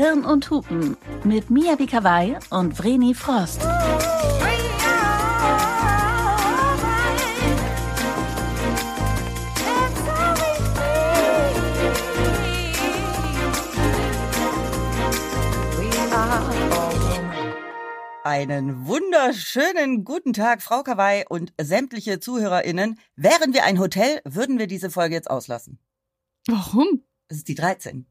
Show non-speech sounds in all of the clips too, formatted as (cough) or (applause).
Hirn und Hupen mit Mia Bikawai und Vreni Frost. Einen wunderschönen guten Tag, Frau Kawai und sämtliche ZuhörerInnen. Wären wir ein Hotel, würden wir diese Folge jetzt auslassen. Warum? Es ist die 13.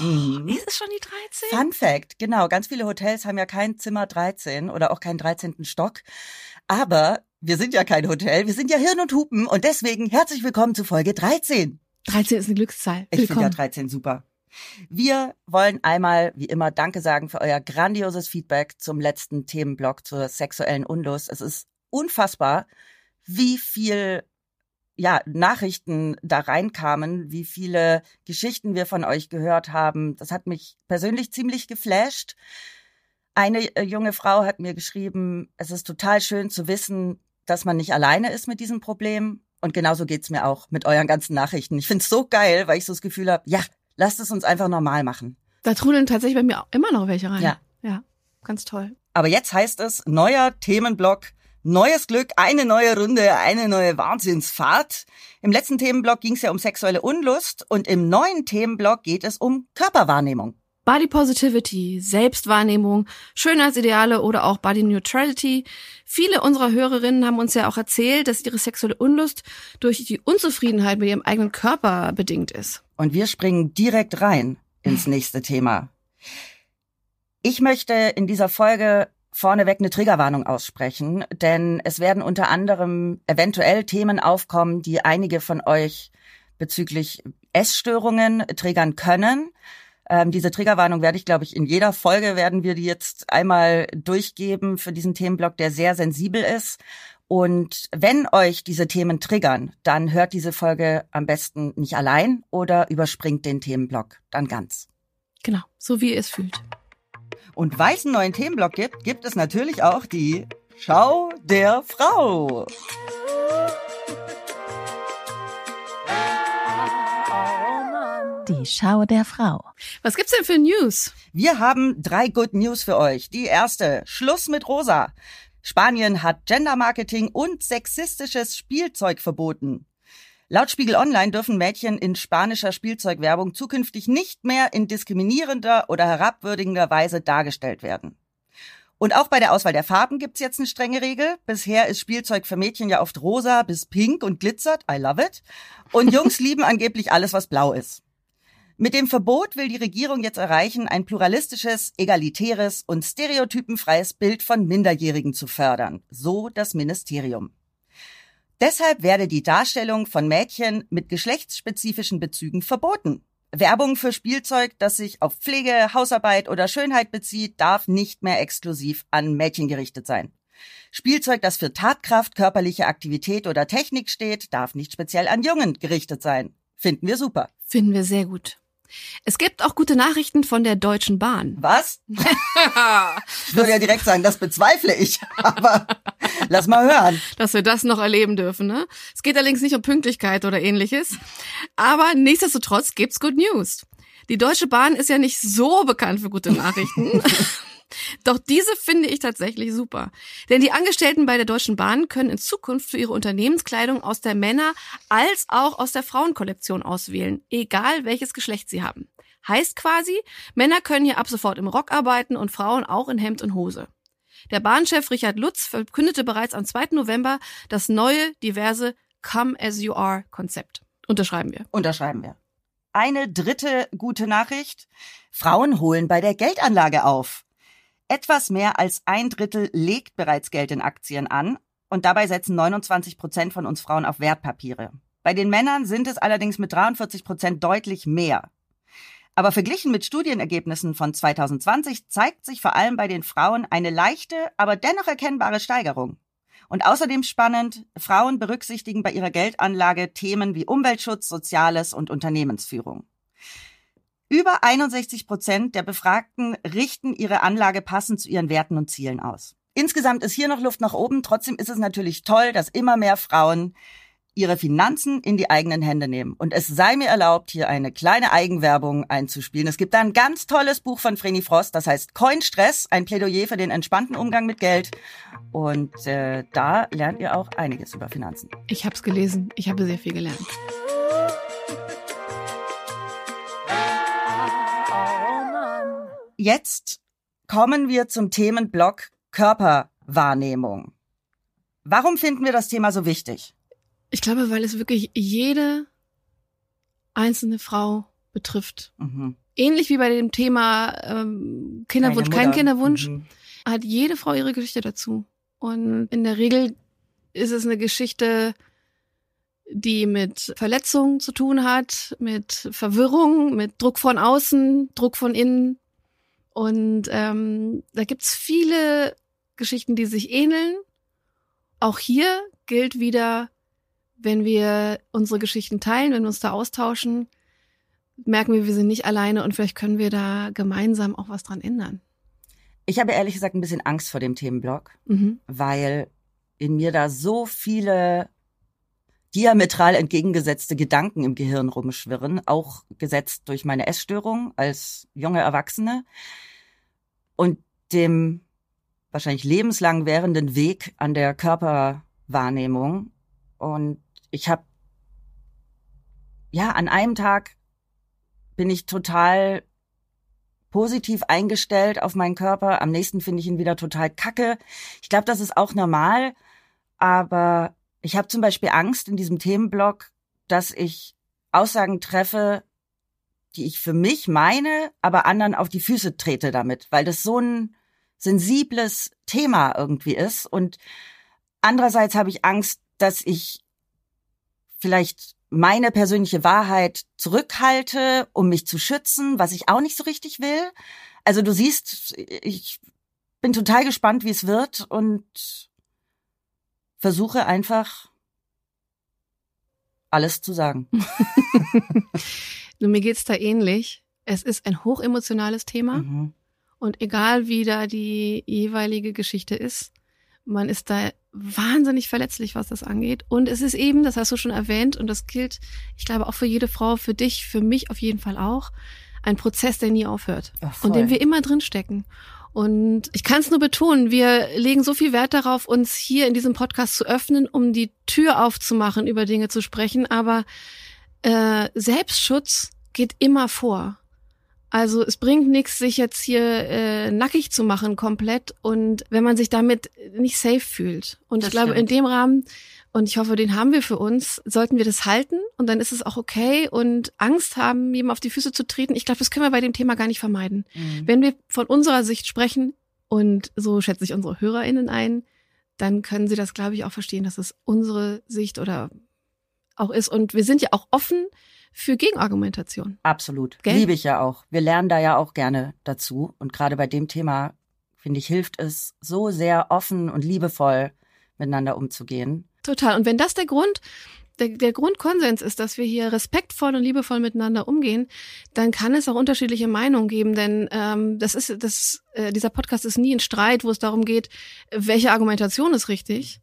Mhm. Ist es schon die 13? Fun Fact, genau. Ganz viele Hotels haben ja kein Zimmer 13 oder auch keinen 13. Stock. Aber wir sind ja kein Hotel, wir sind ja Hirn und Hupen und deswegen herzlich willkommen zu Folge 13. 13 ist eine Glückszahl. Ich finde ja Willkommen. 13 super. Wir wollen einmal, wie immer, Danke sagen für euer grandioses Feedback zum letzten Themenblock zur sexuellen Unlust. Es ist unfassbar, wie viel ja, Nachrichten da reinkamen, wie viele Geschichten wir von euch gehört haben. Das hat mich persönlich ziemlich geflasht. Eine äh, junge Frau hat mir geschrieben, es ist total schön zu wissen, dass man nicht alleine ist mit diesem Problem. Und genauso geht's mir auch mit euren ganzen Nachrichten. Ich find's so geil, weil ich so das Gefühl habe, ja, lasst es uns einfach normal machen. Da trudeln tatsächlich bei mir auch immer noch welche rein. Ja. Ja, ganz toll. Aber jetzt heißt es neuer Themenblock, neues Glück, eine neue Runde, eine neue Wahnsinnsfahrt. Im letzten Themenblock ging es ja um sexuelle Unlust und im neuen Themenblock geht es um Körperwahrnehmung. Body Positivity, Selbstwahrnehmung, Schönheitsideale oder auch Body Neutrality. Viele unserer Hörerinnen haben uns ja auch erzählt, dass ihre sexuelle Unlust durch die Unzufriedenheit mit ihrem eigenen Körper bedingt ist. Und wir springen direkt rein ins (laughs) nächste Thema. Ich möchte in dieser Folge vorneweg eine Triggerwarnung aussprechen, denn es werden unter anderem eventuell Themen aufkommen, die einige von euch bezüglich Essstörungen triggern können. Ähm, diese Triggerwarnung werde ich, glaube ich, in jeder Folge werden wir die jetzt einmal durchgeben für diesen Themenblock, der sehr sensibel ist. Und wenn euch diese Themen triggern, dann hört diese Folge am besten nicht allein oder überspringt den Themenblock dann ganz. Genau, so wie ihr es fühlt. Und weil es einen neuen Themenblock gibt, gibt es natürlich auch die Schau der Frau. Die Schau der Frau. Was gibt's denn für News? Wir haben drei Good News für euch. Die erste, Schluss mit Rosa. Spanien hat Gendermarketing und sexistisches Spielzeug verboten. Laut Spiegel Online dürfen Mädchen in spanischer Spielzeugwerbung zukünftig nicht mehr in diskriminierender oder herabwürdigender Weise dargestellt werden. Und auch bei der Auswahl der Farben gibt's jetzt eine strenge Regel. Bisher ist Spielzeug für Mädchen ja oft rosa bis pink und glitzert. I love it. Und Jungs (laughs) lieben angeblich alles, was blau ist. Mit dem Verbot will die Regierung jetzt erreichen, ein pluralistisches, egalitäres und stereotypenfreies Bild von Minderjährigen zu fördern. So das Ministerium. Deshalb werde die Darstellung von Mädchen mit geschlechtsspezifischen Bezügen verboten. Werbung für Spielzeug, das sich auf Pflege, Hausarbeit oder Schönheit bezieht, darf nicht mehr exklusiv an Mädchen gerichtet sein. Spielzeug, das für Tatkraft, körperliche Aktivität oder Technik steht, darf nicht speziell an Jungen gerichtet sein. Finden wir super. Finden wir sehr gut. Es gibt auch gute Nachrichten von der Deutschen Bahn. Was? (laughs) Ich würde ja direkt sagen, das bezweifle ich. (laughs) Aber lass mal hören. dass wir das noch erleben dürfen. Ne? Es geht allerdings nicht um Pünktlichkeit oder ähnliches. Aber nichtsdestotrotz gibt's Good News. Die Deutsche Bahn ist ja nicht so bekannt für gute Nachrichten. (laughs) Doch diese finde ich tatsächlich super. Denn die Angestellten bei der Deutschen Bahn können in Zukunft für ihre Unternehmenskleidung aus der Männer- als auch aus der Frauenkollektion auswählen, egal welches Geschlecht sie haben. Heißt quasi, Männer können hier ab sofort im Rock arbeiten und Frauen auch in Hemd und Hose. Der Bahnchef Richard Lutz verkündete bereits am 2. November das neue, diverse Come as you are Konzept. Unterschreiben wir. Unterschreiben wir. Eine dritte gute Nachricht. Frauen holen bei der Geldanlage auf. Etwas mehr als ein Drittel legt bereits Geld in Aktien an und dabei setzen 29 Prozent von uns Frauen auf Wertpapiere. Bei den Männern sind es allerdings mit 43 Prozent deutlich mehr. Aber verglichen mit Studienergebnissen von 2020 zeigt sich vor allem bei den Frauen eine leichte, aber dennoch erkennbare Steigerung. Und außerdem spannend, Frauen berücksichtigen bei ihrer Geldanlage Themen wie Umweltschutz, Soziales und Unternehmensführung. Über 61 Prozent der Befragten richten ihre Anlage passend zu ihren Werten und Zielen aus. Insgesamt ist hier noch Luft nach oben. Trotzdem ist es natürlich toll, dass immer mehr Frauen ihre Finanzen in die eigenen Hände nehmen. Und es sei mir erlaubt, hier eine kleine Eigenwerbung einzuspielen. Es gibt da ein ganz tolles Buch von Vreni Frost, das heißt Coin Stress, ein Plädoyer für den entspannten Umgang mit Geld. Und äh, da lernt ihr auch einiges über Finanzen. Ich habe es gelesen. Ich habe sehr viel gelernt. Jetzt kommen wir zum Themenblock Körperwahrnehmung. Warum finden wir das Thema so wichtig? Ich glaube, weil es wirklich jede einzelne Frau betrifft. Mhm. Ähnlich wie bei dem Thema ähm, Kinderwunsch, kein Kinderwunsch, mhm. hat jede Frau ihre Geschichte dazu. Und in der Regel ist es eine Geschichte, die mit Verletzungen zu tun hat, mit Verwirrung, mit Druck von außen, Druck von innen. Und ähm, da gibt's viele Geschichten, die sich ähneln. Auch hier gilt wieder, wenn wir unsere Geschichten teilen, wenn wir uns da austauschen, merken wir, wir sind nicht alleine und vielleicht können wir da gemeinsam auch was dran ändern. Ich habe ehrlich gesagt ein bisschen Angst vor dem Themenblock, mhm. weil in mir da so viele diametral entgegengesetzte Gedanken im Gehirn rumschwirren, auch gesetzt durch meine Essstörung als junge Erwachsene und dem wahrscheinlich lebenslang währenden Weg an der Körperwahrnehmung. Und ich habe, ja, an einem Tag bin ich total positiv eingestellt auf meinen Körper, am nächsten finde ich ihn wieder total kacke. Ich glaube, das ist auch normal, aber ich habe zum Beispiel Angst in diesem Themenblock, dass ich Aussagen treffe, die ich für mich meine, aber anderen auf die Füße trete damit, weil das so ein sensibles Thema irgendwie ist. Und andererseits habe ich Angst, dass ich vielleicht meine persönliche Wahrheit zurückhalte, um mich zu schützen, was ich auch nicht so richtig will. Also du siehst, ich bin total gespannt, wie es wird und versuche einfach alles zu sagen. (laughs) Nur mir geht's da ähnlich. Es ist ein hochemotionales Thema. Mhm. Und egal wie da die jeweilige Geschichte ist, man ist da wahnsinnig verletzlich, was das angeht. Und es ist eben, das hast du schon erwähnt, und das gilt, ich glaube, auch für jede Frau, für dich, für mich auf jeden Fall auch, ein Prozess, der nie aufhört. Ach, und den wir immer drinstecken. Und ich kann es nur betonen, wir legen so viel Wert darauf, uns hier in diesem Podcast zu öffnen, um die Tür aufzumachen, über Dinge zu sprechen. Aber äh, Selbstschutz geht immer vor. Also es bringt nichts, sich jetzt hier äh, nackig zu machen komplett und wenn man sich damit nicht safe fühlt. Und das ich glaube, stimmt. in dem Rahmen, und ich hoffe, den haben wir für uns, sollten wir das halten und dann ist es auch okay und Angst haben, jedem auf die Füße zu treten. Ich glaube, das können wir bei dem Thema gar nicht vermeiden. Mhm. Wenn wir von unserer Sicht sprechen und so schätze ich unsere HörerInnen ein, dann können sie das, glaube ich, auch verstehen, dass es unsere Sicht oder auch ist. Und wir sind ja auch offen für Gegenargumentation. Absolut. Gell? Liebe ich ja auch. Wir lernen da ja auch gerne dazu. Und gerade bei dem Thema, finde ich, hilft es so sehr offen und liebevoll miteinander umzugehen. Total. Und wenn das der Grund, der, der Grundkonsens ist, dass wir hier respektvoll und liebevoll miteinander umgehen, dann kann es auch unterschiedliche Meinungen geben, denn ähm, das ist, das, äh, dieser Podcast ist nie ein Streit, wo es darum geht, welche Argumentation ist richtig,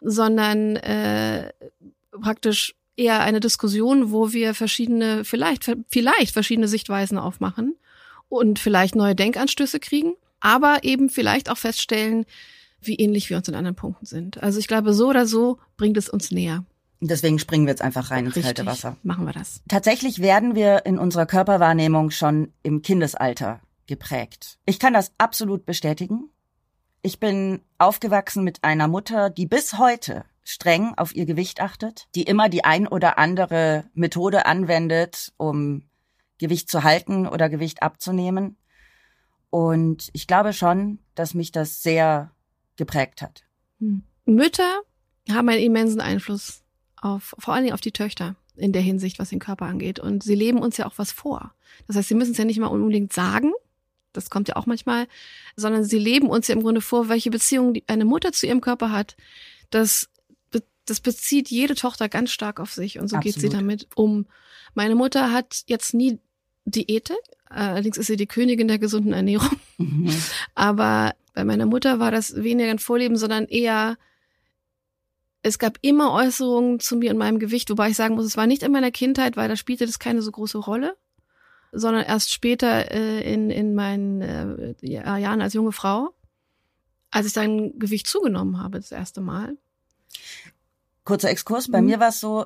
sondern äh, praktisch eher eine Diskussion, wo wir verschiedene, vielleicht, vielleicht verschiedene Sichtweisen aufmachen und vielleicht neue Denkanstöße kriegen, aber eben vielleicht auch feststellen, wie ähnlich wir uns in anderen Punkten sind. Also ich glaube, so oder so bringt es uns näher. Deswegen springen wir jetzt einfach rein ins kalte Wasser. Machen wir das. Tatsächlich werden wir in unserer Körperwahrnehmung schon im Kindesalter geprägt. Ich kann das absolut bestätigen. Ich bin aufgewachsen mit einer Mutter, die bis heute streng auf ihr Gewicht achtet, die immer die ein oder andere Methode anwendet, um Gewicht zu halten oder Gewicht abzunehmen. Und ich glaube schon, dass mich das sehr geprägt hat. Hm. Mütter haben einen immensen Einfluss auf, vor allen Dingen auf die Töchter in der Hinsicht, was den Körper angeht. Und sie leben uns ja auch was vor. Das heißt, sie müssen es ja nicht mal unbedingt sagen. Das kommt ja auch manchmal, sondern sie leben uns ja im Grunde vor, welche Beziehung eine Mutter zu ihrem Körper hat. Das, das bezieht jede Tochter ganz stark auf sich und so Absolut. geht sie damit um. Meine Mutter hat jetzt nie Diäte, allerdings ist sie die Königin der gesunden Ernährung. Mhm. (laughs) Aber bei meiner Mutter war das weniger ein Vorleben, sondern eher Es gab immer Äußerungen zu mir und meinem Gewicht, wobei ich sagen muss, es war nicht in meiner Kindheit, weil da spielte das keine so große Rolle, sondern erst später äh, in, in meinen äh, Jahren als junge Frau, als ich dann Gewicht zugenommen habe, das erste Mal. Kurzer Exkurs, bei Mhm. mir war es so,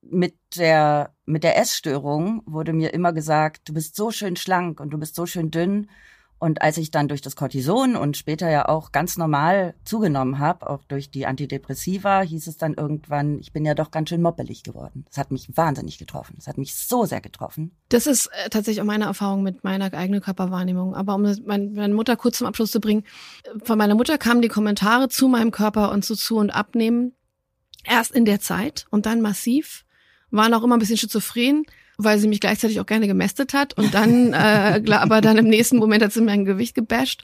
mit der, mit der Essstörung wurde mir immer gesagt, du bist so schön schlank und du bist so schön dünn. Und als ich dann durch das Cortison und später ja auch ganz normal zugenommen habe, auch durch die Antidepressiva, hieß es dann irgendwann, ich bin ja doch ganz schön moppelig geworden. Das hat mich wahnsinnig getroffen. Das hat mich so sehr getroffen. Das ist äh, tatsächlich auch meine Erfahrung mit meiner eigenen Körperwahrnehmung. Aber um meine Mutter kurz zum Abschluss zu bringen, äh, von meiner Mutter kamen die Kommentare zu meinem Körper und zu zu und abnehmen erst in der Zeit und dann massiv, waren auch immer ein bisschen schizophren, weil sie mich gleichzeitig auch gerne gemästet hat und dann, (laughs) äh, aber dann im nächsten Moment hat sie mein Gewicht gebasht.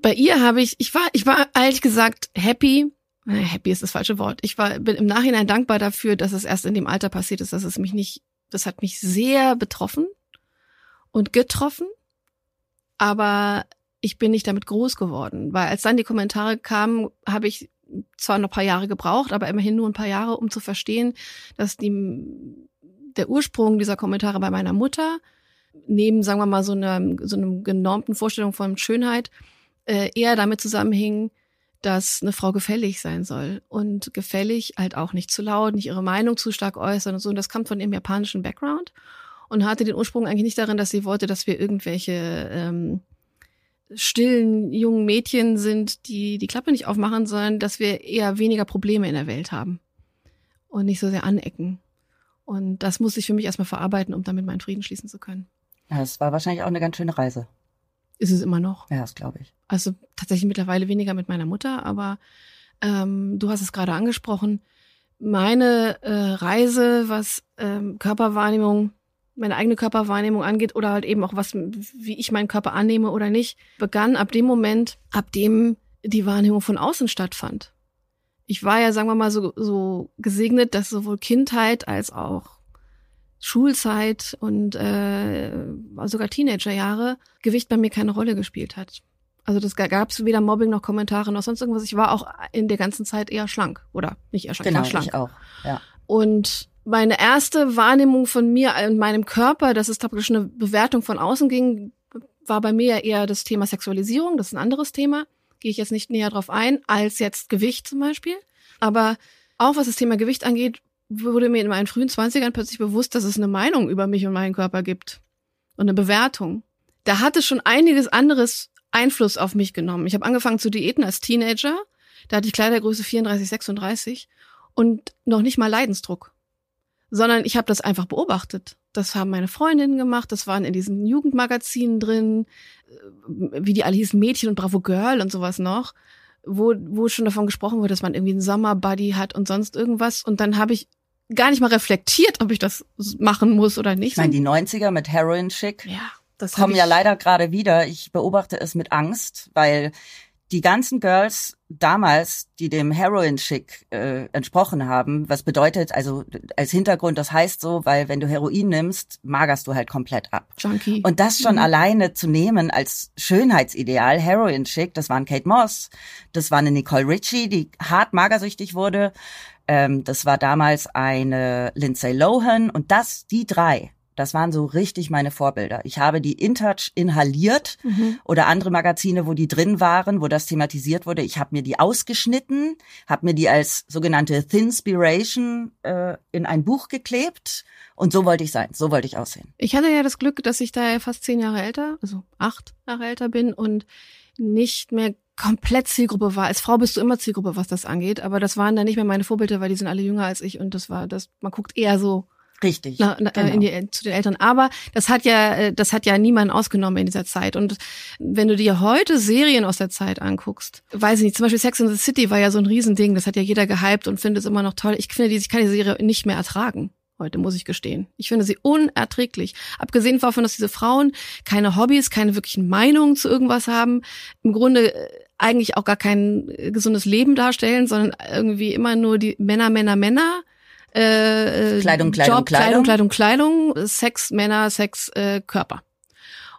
Bei ihr habe ich, ich war, ich war ehrlich gesagt happy. äh, Happy ist das falsche Wort. Ich war, bin im Nachhinein dankbar dafür, dass es erst in dem Alter passiert ist, dass es mich nicht, das hat mich sehr betroffen und getroffen. Aber ich bin nicht damit groß geworden, weil als dann die Kommentare kamen, habe ich zwar noch ein paar Jahre gebraucht, aber immerhin nur ein paar Jahre, um zu verstehen, dass die, der Ursprung dieser Kommentare bei meiner Mutter neben, sagen wir mal, so einer so einem genormten Vorstellung von Schönheit äh, eher damit zusammenhing, dass eine Frau gefällig sein soll und gefällig halt auch nicht zu laut, nicht ihre Meinung zu stark äußern und so. Und das kommt von ihrem japanischen Background und hatte den Ursprung eigentlich nicht darin, dass sie wollte, dass wir irgendwelche ähm, stillen jungen Mädchen sind, die die Klappe nicht aufmachen, sondern dass wir eher weniger Probleme in der Welt haben und nicht so sehr anecken. Und das musste ich für mich erstmal verarbeiten, um damit meinen Frieden schließen zu können. Ja, das war wahrscheinlich auch eine ganz schöne Reise. Ist es immer noch. Ja, das glaube ich. Also tatsächlich mittlerweile weniger mit meiner Mutter, aber ähm, du hast es gerade angesprochen. Meine äh, Reise, was ähm, Körperwahrnehmung, meine eigene Körperwahrnehmung angeht oder halt eben auch was, wie ich meinen Körper annehme oder nicht, begann ab dem Moment, ab dem die Wahrnehmung von außen stattfand. Ich war ja, sagen wir mal, so, so gesegnet, dass sowohl Kindheit als auch Schulzeit und äh, sogar Teenagerjahre Gewicht bei mir keine Rolle gespielt hat. Also das gab es weder Mobbing noch Kommentare noch sonst irgendwas. Ich war auch in der ganzen Zeit eher schlank oder nicht eher schlank, Genau, schlank. ich auch. Ja. Und meine erste Wahrnehmung von mir und meinem Körper, dass es praktisch eine Bewertung von außen ging, war bei mir eher das Thema Sexualisierung. Das ist ein anderes Thema. Gehe ich jetzt nicht näher drauf ein, als jetzt Gewicht zum Beispiel. Aber auch was das Thema Gewicht angeht, wurde mir in meinen frühen Zwanzigern plötzlich bewusst, dass es eine Meinung über mich und meinen Körper gibt. Und eine Bewertung. Da hatte schon einiges anderes Einfluss auf mich genommen. Ich habe angefangen zu diäten als Teenager. Da hatte ich Kleidergröße 34, 36 und noch nicht mal Leidensdruck, sondern ich habe das einfach beobachtet. Das haben meine Freundinnen gemacht, das waren in diesen Jugendmagazinen drin, äh, wie die alle hießen, Mädchen und Bravo Girl und sowas noch, wo, wo schon davon gesprochen wurde, dass man irgendwie einen Sommerbuddy hat und sonst irgendwas. Und dann habe ich gar nicht mal reflektiert, ob ich das machen muss oder nicht. Ich meine, die 90er mit Heroin Chic ja, das kommen ja leider gerade wieder. Ich beobachte es mit Angst, weil die ganzen Girls damals, die dem Heroin Chic äh, entsprochen haben, was bedeutet, also als Hintergrund, das heißt so, weil wenn du Heroin nimmst, magerst du halt komplett ab. Junkie. Und das schon Mhm. alleine zu nehmen als Schönheitsideal, Heroin Chic, das waren Kate Moss, das war eine Nicole Richie, die hart magersüchtig wurde, ähm, das war damals eine Lindsay Lohan und das, die drei, das waren so richtig meine Vorbilder. Ich habe die InTouch inhaliert Mhm. oder andere Magazine, wo die drin waren, wo das thematisiert wurde. Ich habe mir die ausgeschnitten, habe mir die als sogenannte Thinspiration äh, in ein Buch geklebt und so wollte ich sein, so wollte ich aussehen. Ich hatte ja das Glück, dass ich da fast zehn Jahre älter, also acht Jahre älter bin und nicht mehr komplett Zielgruppe war. Als Frau bist du immer Zielgruppe, was das angeht, aber das waren dann nicht mehr meine Vorbilder, weil die sind alle jünger als ich und das war das, man guckt eher so Richtig. na, na, genau. in die, zu den Eltern. Aber das hat ja, äh, das hat ja niemand ausgenommen in dieser Zeit. Und wenn du dir heute Serien aus der Zeit anguckst, weiß ich nicht, zum Beispiel Sex in the City war ja so ein Riesending, das hat ja jeder gehypt und findet es immer noch toll. Ich finde, die- ich kann die Serie nicht mehr ertragen. Heute muss ich gestehen. Ich finde sie unerträglich. Abgesehen davon, dass diese Frauen keine Hobbys, keine wirklichen Meinungen zu irgendwas haben, im Grunde äh, eigentlich auch gar kein äh, gesundes Leben darstellen, sondern irgendwie immer nur die Männer, Männer, Männer. Äh, äh, Kleidung, Kleidung, Job, Kleidung. Kleidung, Kleidung, Sex, Männer, Sex, äh, Körper.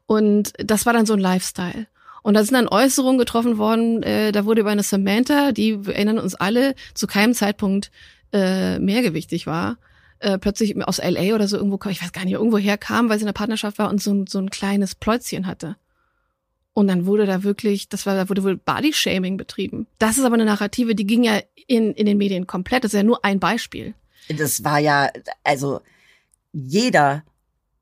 Und das war dann so ein Lifestyle. Und da sind dann Äußerungen getroffen worden, äh, da wurde über eine Samantha, die wir erinnern uns alle, zu keinem Zeitpunkt äh, mehrgewichtig war, äh, plötzlich aus LA oder so irgendwo, ich weiß gar nicht, irgendwo herkam, weil sie in einer Partnerschaft war und so, ein so ein kleines Pläuzchen hatte. Und dann wurde da wirklich, das war, da wurde wohl Body-Shaming betrieben. Das ist aber eine Narrative, die ging ja in, in den Medien komplett. Das ist ja nur ein Beispiel. Das war ja, also jeder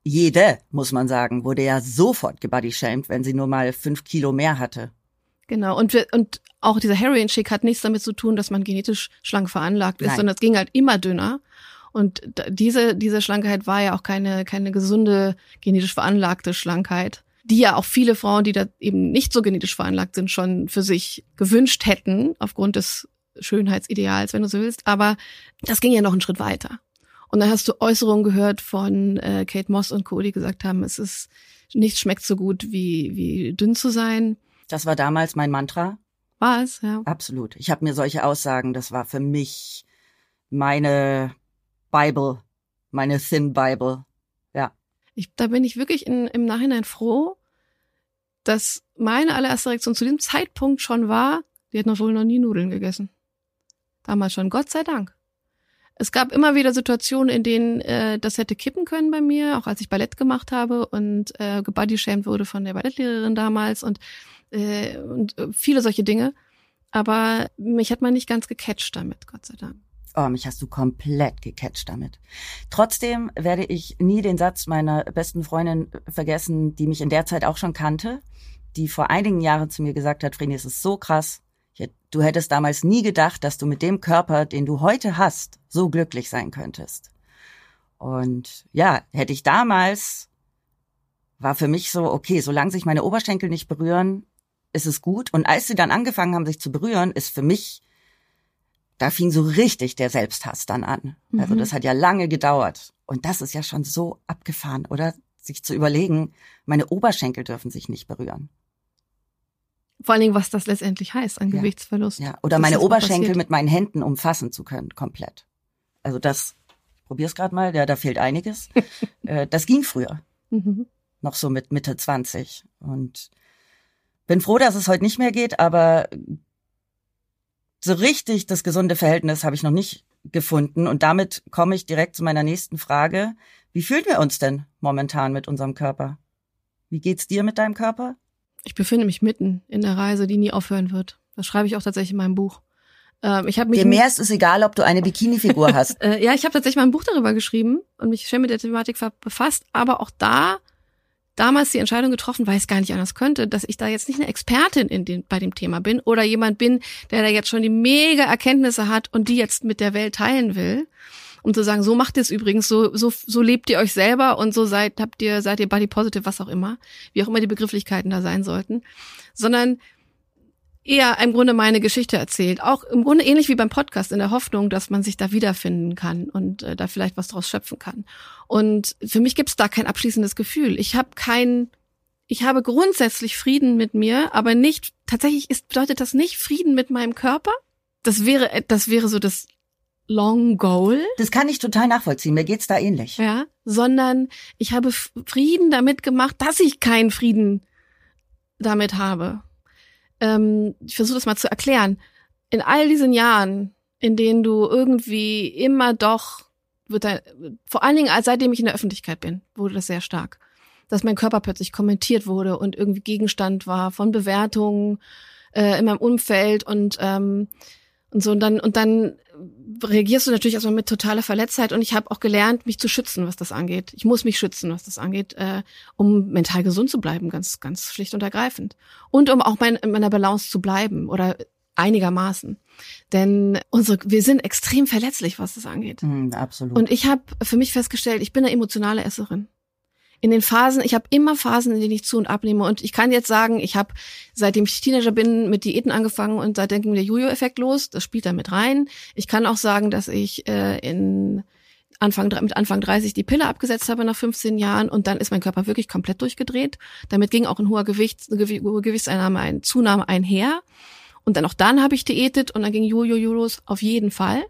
jede, muss man sagen, wurde ja sofort gebodyshamed, wenn sie nur mal fünf Kilo mehr hatte. Genau, und, wir, und auch dieser Heroin-Schick hat nichts damit zu tun, dass man genetisch schlank veranlagt ist, Nein. sondern es ging halt immer dünner. Und diese, diese Schlankheit war ja auch keine, keine gesunde, genetisch veranlagte Schlankheit, die ja auch viele Frauen, die da eben nicht so genetisch veranlagt sind, schon für sich gewünscht hätten, aufgrund des Schönheitsideals, wenn du so willst. Aber das ging ja noch einen Schritt weiter. Und dann hast du Äußerungen gehört von äh, Kate Moss und Co., die gesagt haben, es ist nichts schmeckt so gut wie wie dünn zu sein. Das war damals mein Mantra. War es, ja. Absolut. Ich habe mir solche Aussagen, das war für mich meine Bible, meine Thin Bible. Ja. Ich, da bin ich wirklich in, im Nachhinein froh, dass meine allererste Reaktion zu dem Zeitpunkt schon war, die hat noch wohl noch nie Nudeln gegessen. Damals schon, Gott sei Dank. Es gab immer wieder Situationen, in denen äh, das hätte kippen können bei mir, auch als ich Ballett gemacht habe und äh, gebodyshamed wurde von der Ballettlehrerin damals und, äh, und äh, viele solche Dinge. Aber mich hat man nicht ganz gecatcht damit, Gott sei Dank. Oh, mich hast du komplett gecatcht damit. Trotzdem werde ich nie den Satz meiner besten Freundin vergessen, die mich in der Zeit auch schon kannte, die vor einigen Jahren zu mir gesagt hat, Vreni, es ist so krass, Du hättest damals nie gedacht, dass du mit dem Körper, den du heute hast, so glücklich sein könntest. Und ja, hätte ich damals, war für mich so, okay, solange sich meine Oberschenkel nicht berühren, ist es gut. Und als sie dann angefangen haben, sich zu berühren, ist für mich, da fing so richtig der Selbsthass dann an. Also mhm. Also das hat ja lange gedauert. Und das ist ja schon so abgefahren, oder? Sich zu überlegen, meine Oberschenkel dürfen sich nicht berühren. Vor allen Dingen, was das letztendlich heißt, ein ja. Gewichtsverlust. Ja, oder meine Oberschenkel mit meinen Händen umfassen zu können, komplett. Also das, ich probier's gerade mal, ja, da fehlt einiges. (laughs) äh, das ging früher. Mhm. Noch so mit Mitte 20. Und bin froh, dass es heute nicht mehr geht, aber so richtig das gesunde Verhältnis habe ich noch nicht gefunden. Und damit komme ich direkt zu meiner nächsten Frage. Wie fühlen wir uns denn momentan mit unserem Körper? Wie geht's dir mit deinem Körper? Ich befinde mich mitten in der Reise, die nie aufhören wird. Das schreibe ich auch tatsächlich in meinem Buch. Ähm, ich mich Dem mehr ist es egal, ob du eine Bikini-Figur (laughs) hast. äh, ja, ich habe tatsächlich mal ein Buch darüber geschrieben und mich schnell mit der Thematik befasst, aber auch da damals die Entscheidung getroffen, weil ich es gar nicht anders könnte, dass ich da jetzt nicht eine Expertin in den, bei dem Thema bin oder jemand bin, der da jetzt schon die mega Erkenntnisse hat und die jetzt mit der Welt teilen will, um zu sagen, so macht ihr es übrigens, so, so, so lebt ihr euch selber und so seid, habt ihr, seid ihr body positive, was auch immer, wie auch immer die Begrifflichkeiten da sein sollten, sondern eher im Grunde meine Geschichte erzählt. Auch im Grunde ähnlich wie beim Podcast, in der Hoffnung, dass man sich da wiederfinden kann und äh, da vielleicht was draus schöpfen kann. Und für mich gibt es da kein abschließendes Gefühl. Ich habe kein, ich habe grundsätzlich Frieden mit mir, aber nicht, tatsächlich ist, bedeutet das nicht Frieden mit meinem Körper. Das wäre, das wäre so das Long Goal. Das kann ich total nachvollziehen. Mir geht's da ähnlich. Ja, sondern ich habe Frieden damit gemacht, dass ich keinen Frieden damit habe. Ähm, ich versuche das mal zu erklären. In all diesen Jahren, in denen du irgendwie immer doch wird da, vor allen Dingen seitdem ich in der Öffentlichkeit bin, wurde das sehr stark, dass mein Körper plötzlich kommentiert wurde und irgendwie Gegenstand war von Bewertungen äh, in meinem Umfeld und ähm, und so und dann und dann reagierst du natürlich erstmal mit totaler Verletztheit und ich habe auch gelernt, mich zu schützen, was das angeht. Ich muss mich schützen, was das angeht, äh, um mental gesund zu bleiben, ganz, ganz schlicht und ergreifend. Und um auch mein, in meiner Balance zu bleiben oder einigermaßen. Denn unsere, wir sind extrem verletzlich, was das angeht. Mm, absolut. Und ich habe für mich festgestellt, ich bin eine emotionale Esserin in den Phasen, ich habe immer Phasen, in denen ich zu und abnehme. Und ich kann jetzt sagen, ich habe, seitdem ich Teenager bin, mit Diäten angefangen und seitdem ging der Jojo-Effekt los. Das spielt da mit rein. Ich kann auch sagen, dass ich äh, in Anfang, mit Anfang 30 die Pille abgesetzt habe nach 15 Jahren und dann ist mein Körper wirklich komplett durchgedreht. Damit ging auch ein hoher Gewicht, hohe Gewichtseinnahme, ein Zunahme einher. Und dann auch dann habe ich diätet und dann ging Jojo los, auf jeden Fall.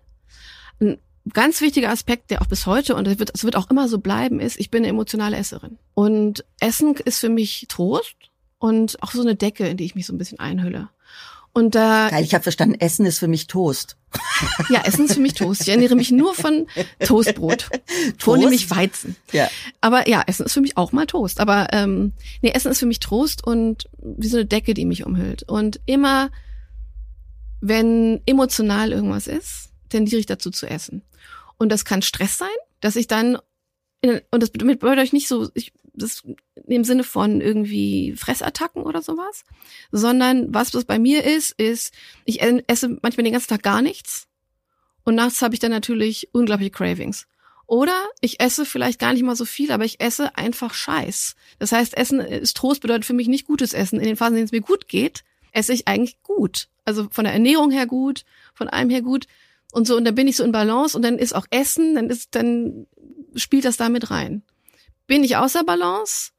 Ganz wichtiger Aspekt, der auch bis heute und es wird, es wird auch immer so bleiben, ist, ich bin eine emotionale Esserin. Und Essen ist für mich Trost und auch so eine Decke, in die ich mich so ein bisschen einhülle. Und da Geil, ich habe verstanden, Essen ist für mich Toast. ja, Essen ist für mich Toast. Ich ernähre mich nur von Toastbrot, vornehmlich Weizen. Ja. Aber ja, Essen ist für mich auch mal Toast. Aber ähm, nee, Essen ist für mich Trost und wie so eine Decke, die mich umhüllt. Und immer, wenn emotional irgendwas ist, tendiere ich dazu zu essen. Und das kann Stress sein, dass ich dann in, und das bedeutet euch nicht so, ich, das im Sinne von irgendwie Fressattacken oder sowas, sondern was das bei mir ist, ist, ich esse manchmal den ganzen Tag gar nichts und nachts habe ich dann natürlich unglaubliche Cravings. Oder ich esse vielleicht gar nicht mal so viel, aber ich esse einfach Scheiß. Das heißt, Essen ist Trost bedeutet für mich nicht gutes Essen. In den Phasen, in denen es mir gut geht, esse ich eigentlich gut. Also von der Ernährung her gut, von allem her gut und so. Und dann bin ich so in Balance und dann ist auch Essen, dann ist, dann spielt das damit rein. Bin ich außer Balance,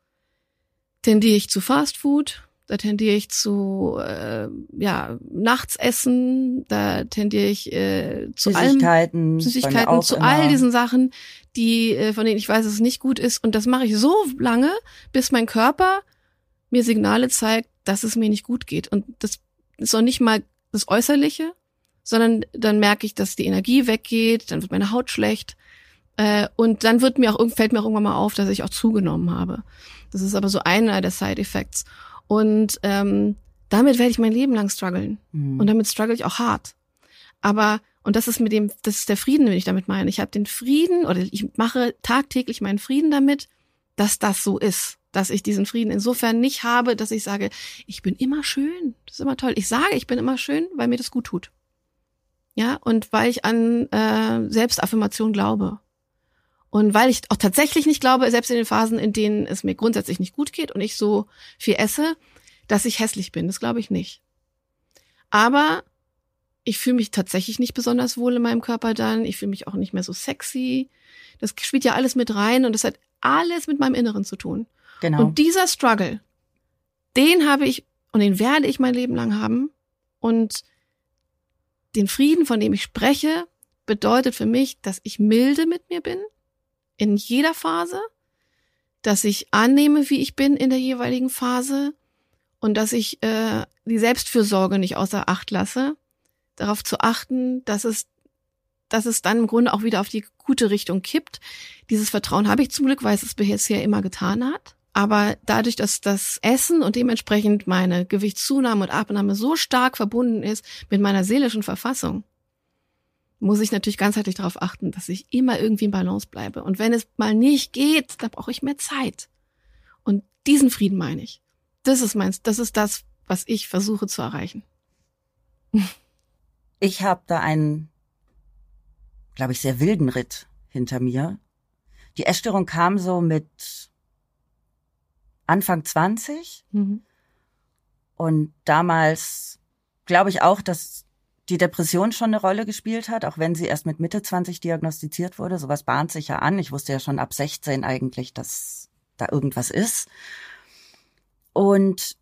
tendiere ich zu Fast Food, da tendiere ich zu äh, ja Nachtsessen, da tendiere ich äh, zu Süßigkeiten, allem Süßigkeiten, zu immer. all diesen Sachen, die äh, von denen ich weiß, dass es nicht gut ist und das mache ich so lange, bis mein Körper mir Signale zeigt, dass es mir nicht gut geht und das ist auch nicht mal das Äußerliche, sondern dann merke ich, dass die Energie weggeht, dann wird meine Haut schlecht, äh, und dann wird mir auch, fällt mir auch irgendwann mal auf, dass ich auch zugenommen habe. Das ist aber so einer der Side Effects. Und ähm, damit werde ich mein Leben lang strugglen. Mhm. Und damit struggle ich auch hart. Aber, und das ist mit dem, das ist der Frieden, den ich damit meine. Ich habe den Frieden oder ich mache tagtäglich meinen Frieden damit, dass das so ist. Dass ich diesen Frieden insofern nicht habe, dass ich sage, ich bin immer schön. Das ist immer toll. Ich sage, ich bin immer schön, weil mir das gut tut. Ja, und weil ich an äh, Selbstaffirmation glaube. Und weil ich auch tatsächlich nicht glaube, selbst in den Phasen, in denen es mir grundsätzlich nicht gut geht und ich so viel esse, dass ich hässlich bin. Das glaube ich nicht. Aber ich fühle mich tatsächlich nicht besonders wohl in meinem Körper dann. Ich fühle mich auch nicht mehr so sexy. Das spielt ja alles mit rein und das hat alles mit meinem Inneren zu tun. Genau. Und dieser Struggle, den habe ich und den werde ich mein Leben lang haben. Und den Frieden, von dem ich spreche, bedeutet für mich, dass ich milde mit mir bin, in jeder Phase, dass ich annehme, wie ich bin in der jeweiligen Phase und dass ich äh, die Selbstfürsorge nicht außer Acht lasse, darauf zu achten, dass es, dass es dann im Grunde auch wieder auf die gute Richtung kippt. Dieses Vertrauen habe ich zum Glück, weil es es bisher immer getan hat. Aber dadurch, dass das Essen und dementsprechend meine Gewichtszunahme und Abnahme so stark verbunden ist mit meiner seelischen Verfassung, muss ich natürlich ganzheitlich darauf achten, dass ich immer irgendwie in Balance bleibe. Und wenn es mal nicht geht, dann brauche ich mehr Zeit. Und diesen Frieden meine ich. Das ist meins, das ist das, was ich versuche zu erreichen. Ich habe da einen, glaube ich, sehr wilden Ritt hinter mir. Die Essstörung kam so mit Anfang 20 Mhm. und damals glaube ich auch, dass die Depression schon eine Rolle gespielt hat, auch wenn sie erst mit Mitte 20 diagnostiziert wurde. Sowas bahnt sich ja an. Ich wusste ja schon ab 16 eigentlich, dass da irgendwas ist. Und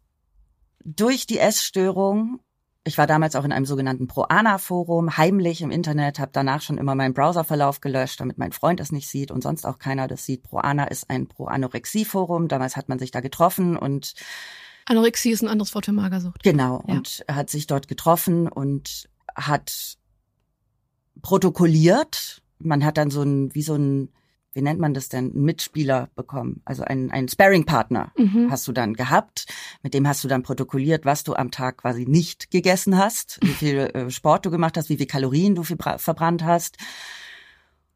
durch die Essstörung, ich war damals auch in einem sogenannten Proana-Forum, heimlich im Internet, habe danach schon immer meinen Browserverlauf gelöscht, damit mein Freund es nicht sieht und sonst auch keiner das sieht. Proana ist ein Pro-Anorexie-Forum. Damals hat man sich da getroffen und Anorexie ist ein anderes Wort für Magersucht. Genau, Ja. und hat sich dort getroffen und hat protokolliert. Man hat dann so ein, wie so ein, wie nennt man das denn, einen Mitspieler bekommen. Also einen, einen Sparring-Partner Mhm. hast du dann gehabt. Mit dem hast du dann protokolliert, was du am Tag quasi nicht gegessen hast, wie viel äh, Sport du gemacht hast, wie viel Kalorien du verbra- verbrannt hast.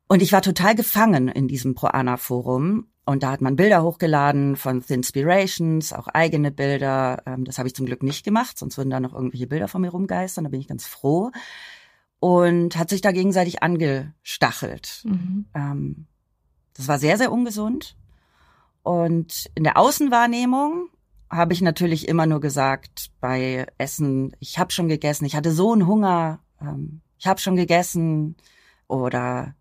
Und ich war total gefangen in diesem Proana-Forum. Und da hat man Bilder hochgeladen von Thinspirations, auch eigene Bilder. Ähm, das habe ich zum Glück nicht gemacht, sonst würden da noch irgendwelche Bilder von mir rumgeistern. Da bin ich ganz froh. Und hat sich da gegenseitig angestachelt. Mhm. Ähm, das war sehr, sehr ungesund. Und in der Außenwahrnehmung habe ich natürlich immer nur gesagt bei Essen, ich habe schon gegessen, ich hatte so einen Hunger, ähm, ich habe schon gegessen oder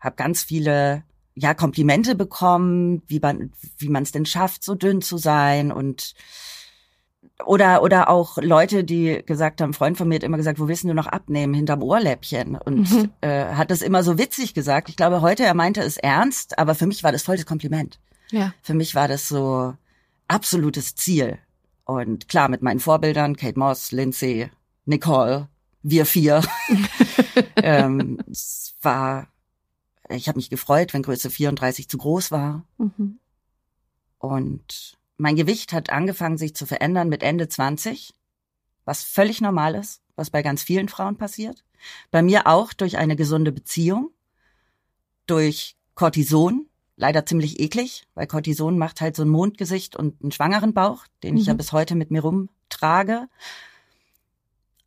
habe ganz viele ja Komplimente bekommen, wie man wie man es denn schafft, so dünn zu sein und oder oder auch Leute, die gesagt haben, ein Freund von mir hat immer gesagt, wo willst du noch abnehmen hinterm Ohrläppchen und Mhm. äh, hat das immer so witzig gesagt. Ich glaube, heute er meinte es ernst, aber für mich war das voll das Kompliment. Ja. Für mich war das so absolutes Ziel. Und klar, mit meinen Vorbildern, Kate Moss, Lindsay, Nicole, wir vier. (laughs) ähm, es war, ich habe mich gefreut, wenn Größe 34 zu groß war. Mhm. Und mein Gewicht hat angefangen, sich zu verändern mit Ende 20, was völlig normal ist, was bei ganz vielen Frauen passiert. Bei mir auch durch eine gesunde Beziehung, durch Cortison, leider ziemlich eklig, weil Cortison macht halt so ein Mondgesicht und einen schwangeren Bauch, den ich ja Mhm. bis heute mit mir rumtrage.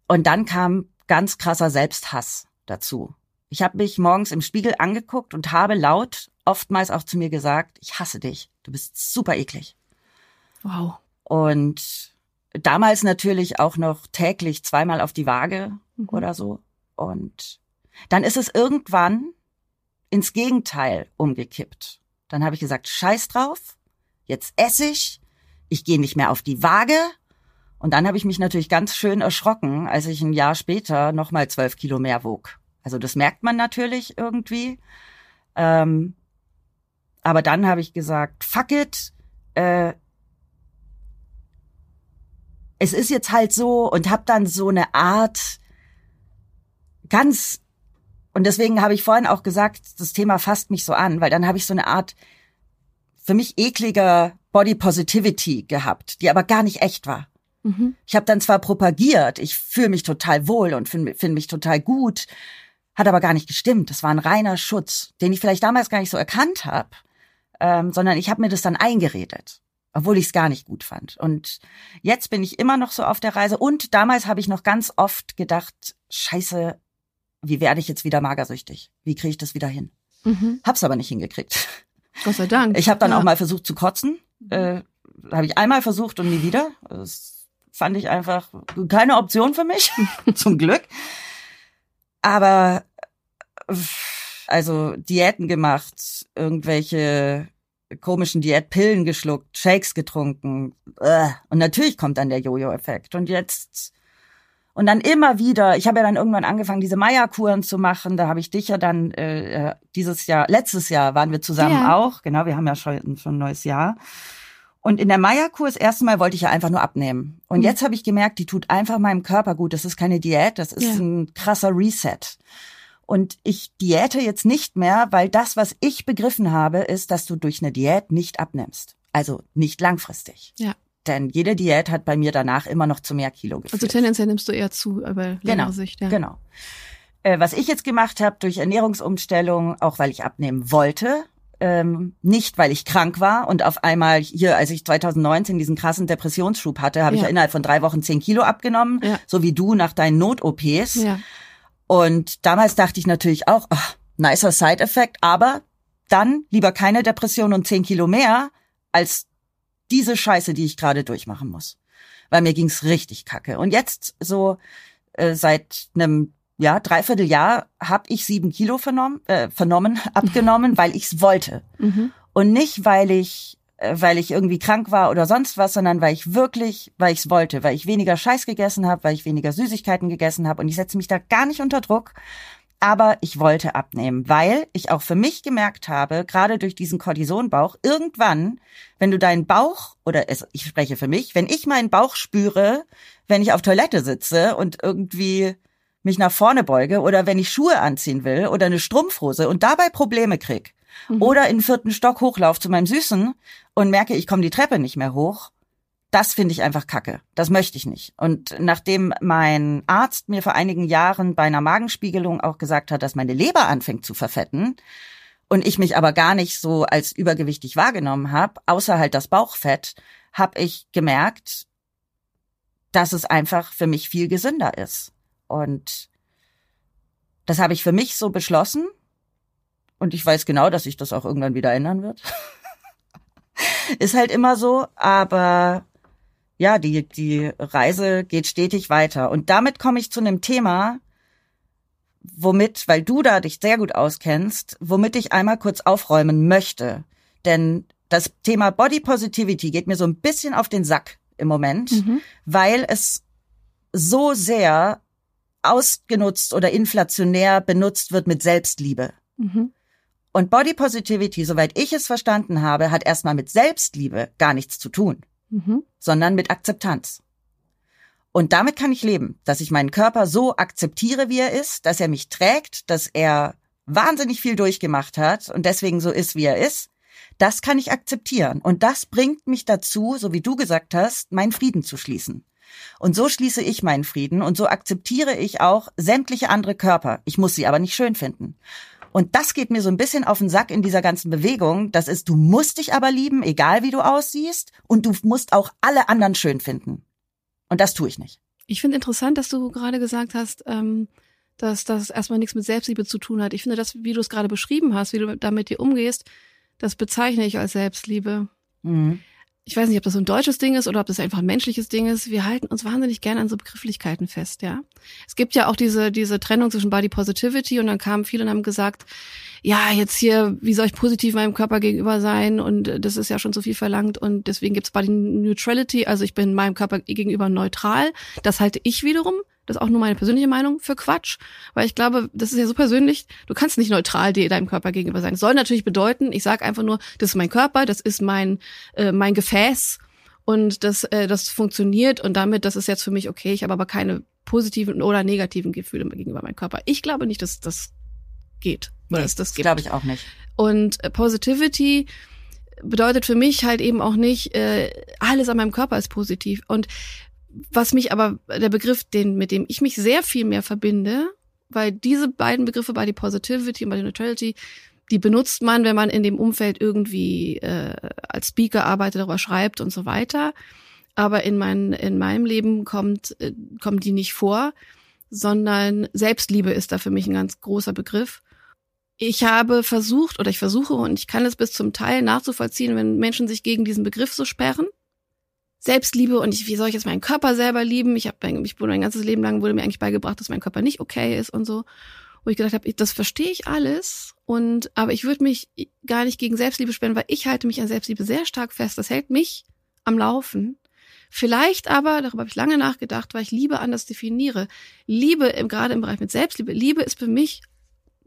Und dann kam ganz krasser Selbsthass dazu. Ich habe mich morgens im Spiegel angeguckt und habe laut oftmals auch zu mir gesagt, ich hasse dich, du bist super eklig. Wow. Und damals natürlich auch noch täglich zweimal auf die Waage Mhm. oder so. Und dann ist es irgendwann ins Gegenteil umgekippt. Dann habe ich gesagt, scheiß drauf, jetzt esse ich, ich gehe nicht mehr auf die Waage. Und dann habe ich mich natürlich ganz schön erschrocken, als ich ein Jahr später nochmal zwölf Kilo mehr wog. Also das merkt man natürlich irgendwie. Ähm, aber dann habe ich gesagt, fuck it, äh, es ist jetzt halt so und habe dann so eine Art ganz und deswegen habe ich vorhin auch gesagt, das Thema fasst mich so an, weil dann habe ich so eine Art für mich ekliger Body Positivity gehabt, die aber gar nicht echt war. Mhm. Ich habe dann zwar propagiert, ich fühle mich total wohl und finde find mich total gut, hat aber gar nicht gestimmt. Das war ein reiner Schutz, den ich vielleicht damals gar nicht so erkannt habe, ähm, sondern ich habe mir das dann eingeredet, obwohl ich es gar nicht gut fand. Und jetzt bin ich immer noch so auf der Reise. Und damals habe ich noch ganz oft gedacht, scheiße, wie werde ich jetzt wieder magersüchtig? Wie kriege ich das wieder hin? Mhm. Hab's aber nicht hingekriegt. (laughs) Gott sei Dank. Ich habe dann ja. auch mal versucht zu kotzen. Äh, habe ich einmal versucht und nie wieder. Das fand ich einfach keine Option für mich, (laughs) zum Glück. Aber äh, also Diäten gemacht, irgendwelche komischen Diätpillen geschluckt, Shakes getrunken. Äh. Und natürlich kommt dann der Jojo-Effekt. Und jetzt und dann immer wieder, ich habe ja dann irgendwann angefangen, diese Maya-Kuren zu machen. Da habe ich dich ja dann äh, äh, dieses Jahr, letztes Jahr waren wir zusammen Ja. auch. Genau, wir haben ja schon, schon ein neues Jahr. Und in der Maya-Kur das erste Mal wollte ich ja einfach nur abnehmen. Und Mhm. jetzt habe ich gemerkt, die tut einfach meinem Körper gut. Das ist keine Diät, das ist Ja. ein krasser Reset. Und ich diäte jetzt nicht mehr, weil das, was ich begriffen habe, ist, dass du durch eine Diät nicht abnimmst. Also nicht langfristig. Ja. Denn jede Diät hat bei mir danach immer noch zu mehr Kilo geführt. Also tendenziell nimmst du eher zu, über längere Genau, Sicht. Ja. Genau. Äh, was ich jetzt gemacht habe durch Ernährungsumstellung, auch weil ich abnehmen wollte, ähm, nicht weil ich krank war und auf einmal hier, als ich 2019 diesen krassen Depressionsschub hatte, habe ich Ja. ja innerhalb von drei Wochen zehn Kilo abgenommen, Ja. so wie du nach deinen Not-OPs. Ja. Und damals dachte ich natürlich auch, ach, nicer Side-Effekt, aber dann lieber keine Depression und zehn Kilo mehr als diese Scheiße, die ich gerade durchmachen muss. Weil mir ging's richtig kacke. Und jetzt so äh, seit einem ja, Dreivierteljahr habe ich sieben Kilo vernommen, äh, vernommen, (laughs) abgenommen, weil ich's wollte. Mhm. Und nicht, weil ich, weil ich irgendwie krank war oder sonst was, sondern weil ich wirklich, weil ich's wollte, weil ich weniger Scheiß gegessen habe, weil ich weniger Süßigkeiten gegessen habe. Und ich setze mich da gar nicht unter Druck. Aber ich wollte abnehmen, weil ich auch für mich gemerkt habe, gerade durch diesen Cortisonbauch, irgendwann, wenn du deinen Bauch, oder es, ich spreche für mich, wenn ich meinen Bauch spüre, wenn ich auf Toilette sitze und irgendwie mich nach vorne beuge oder wenn ich Schuhe anziehen will oder eine Strumpfhose und dabei Probleme krieg Mhm. oder in den vierten Stock hochlauf zu meinem Süßen und merke, ich komme die Treppe nicht mehr hoch, das finde ich einfach kacke. Das möchte ich nicht. Und nachdem mein Arzt mir vor einigen Jahren bei einer Magenspiegelung auch gesagt hat, dass meine Leber anfängt zu verfetten und ich mich aber gar nicht so als übergewichtig wahrgenommen habe, außer halt das Bauchfett, habe ich gemerkt, dass es einfach für mich viel gesünder ist. Und das habe ich für mich so beschlossen. Und ich weiß genau, dass sich das auch irgendwann wieder ändern wird. (laughs) ist halt immer so, aber ja, die, die Reise geht stetig weiter. Und damit komme ich zu einem Thema, womit, weil du da dich sehr gut auskennst, womit ich einmal kurz aufräumen möchte. Denn das Thema Body Positivity geht mir so ein bisschen auf den Sack im Moment, Mhm. weil es so sehr ausgenutzt oder inflationär benutzt wird mit Selbstliebe. Mhm. Und Body Positivity, soweit ich es verstanden habe, hat erstmal mit Selbstliebe gar nichts zu tun. Mhm. sondern mit Akzeptanz. Und damit kann ich leben, dass ich meinen Körper so akzeptiere, wie er ist, dass er mich trägt, dass er wahnsinnig viel durchgemacht hat und deswegen so ist, wie er ist. Das kann ich akzeptieren. Und das bringt mich dazu, so wie du gesagt hast, meinen Frieden zu schließen. Und so schließe ich meinen Frieden und so akzeptiere ich auch sämtliche andere Körper. Ich muss sie aber nicht schön finden. Und das geht mir so ein bisschen auf den Sack in dieser ganzen Bewegung. Das ist, du musst dich aber lieben, egal wie du aussiehst, und du musst auch alle anderen schön finden. Und das tue ich nicht. Ich finde interessant, dass du gerade gesagt hast, ähm, dass das erstmal nichts mit Selbstliebe zu tun hat. Ich finde das, wie du es gerade beschrieben hast, wie du damit dir umgehst, das bezeichne ich als Selbstliebe. Mhm. Ich weiß nicht, ob das so ein deutsches Ding ist oder ob das einfach ein menschliches Ding ist. Wir halten uns wahnsinnig gerne an so Begrifflichkeiten fest, ja. Es gibt ja auch diese, diese Trennung zwischen Body Positivity und dann kamen viele und haben gesagt, ja, jetzt hier, wie soll ich positiv meinem Körper gegenüber sein? Und äh, das ist ja schon so viel verlangt und deswegen gibt's Body Neutrality, also ich bin meinem Körper gegenüber neutral. Das halte ich wiederum das ist auch nur meine persönliche Meinung, für Quatsch. Weil ich glaube, das ist ja so persönlich, du kannst nicht neutral dir deinem Körper gegenüber sein. Das soll natürlich bedeuten, ich sage einfach nur, das ist mein Körper, das ist mein, äh, mein Gefäß und das, äh, das funktioniert und damit, das ist jetzt für mich okay. Ich habe aber keine positiven oder negativen Gefühle gegenüber meinem Körper. Ich glaube nicht, dass das geht. Nee, dass das das glaube ich auch nicht. Und äh, Positivity bedeutet für mich halt eben auch nicht, äh, alles an meinem Körper ist positiv. Und was mich aber, der Begriff, den, mit dem ich mich sehr viel mehr verbinde, weil diese beiden Begriffe Body Positivity und Body Neutrality, die benutzt man, wenn man in dem Umfeld irgendwie äh, als Speaker arbeitet, darüber schreibt und so weiter. Aber in, mein, in meinem Leben kommt, äh, kommen die nicht vor, sondern Selbstliebe ist da für mich ein ganz großer Begriff. Ich habe versucht oder ich versuche und ich kann es bis zum Teil nachzuvollziehen, wenn Menschen sich gegen diesen Begriff so sperren Selbstliebe und ich, wie soll ich jetzt meinen Körper selber lieben? Ich habe ich wurde mein ganzes Leben lang wurde mir eigentlich beigebracht, dass mein Körper nicht okay ist und so. Wo ich gedacht habe, das verstehe ich alles und aber ich würde mich gar nicht gegen Selbstliebe spenden, weil ich halte mich an Selbstliebe sehr stark fest. Das hält mich am Laufen. Vielleicht aber, darüber habe ich lange nachgedacht, weil ich Liebe anders definiere. Liebe, im, gerade im Bereich mit Selbstliebe, Liebe ist für mich,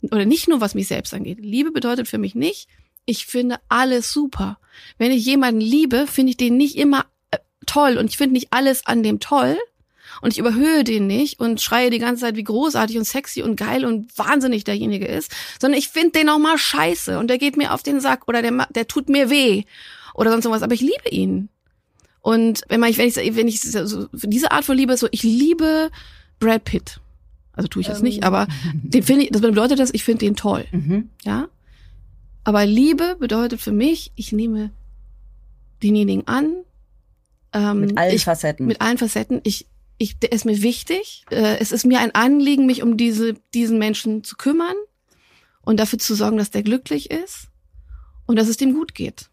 oder nicht nur was mich selbst angeht, Liebe bedeutet für mich nicht, ich finde alles super. Wenn ich jemanden liebe, finde ich den nicht immer toll und ich finde nicht alles an dem toll und ich überhöhe den nicht und schreie die ganze Zeit, wie großartig und sexy und geil und wahnsinnig derjenige ist, sondern ich finde den auch mal scheiße und der geht mir auf den Sack oder der, der tut mir weh oder sonst was, aber ich liebe ihn. Und wenn man, wenn ich, wenn ich so, diese Art von Liebe ist so, ich liebe Brad Pitt. Also tue ich das ähm. nicht, aber den finde ich, das bedeutet das, ich finde den toll. Mhm. Ja. Aber Liebe bedeutet für mich, ich nehme denjenigen an, ähm, mit allen ich, Facetten. Mit allen Facetten. Ich, ich, der ist mir wichtig. Äh, es ist mir ein Anliegen, mich um diese, diesen Menschen zu kümmern und dafür zu sorgen, dass der glücklich ist und dass es dem gut geht.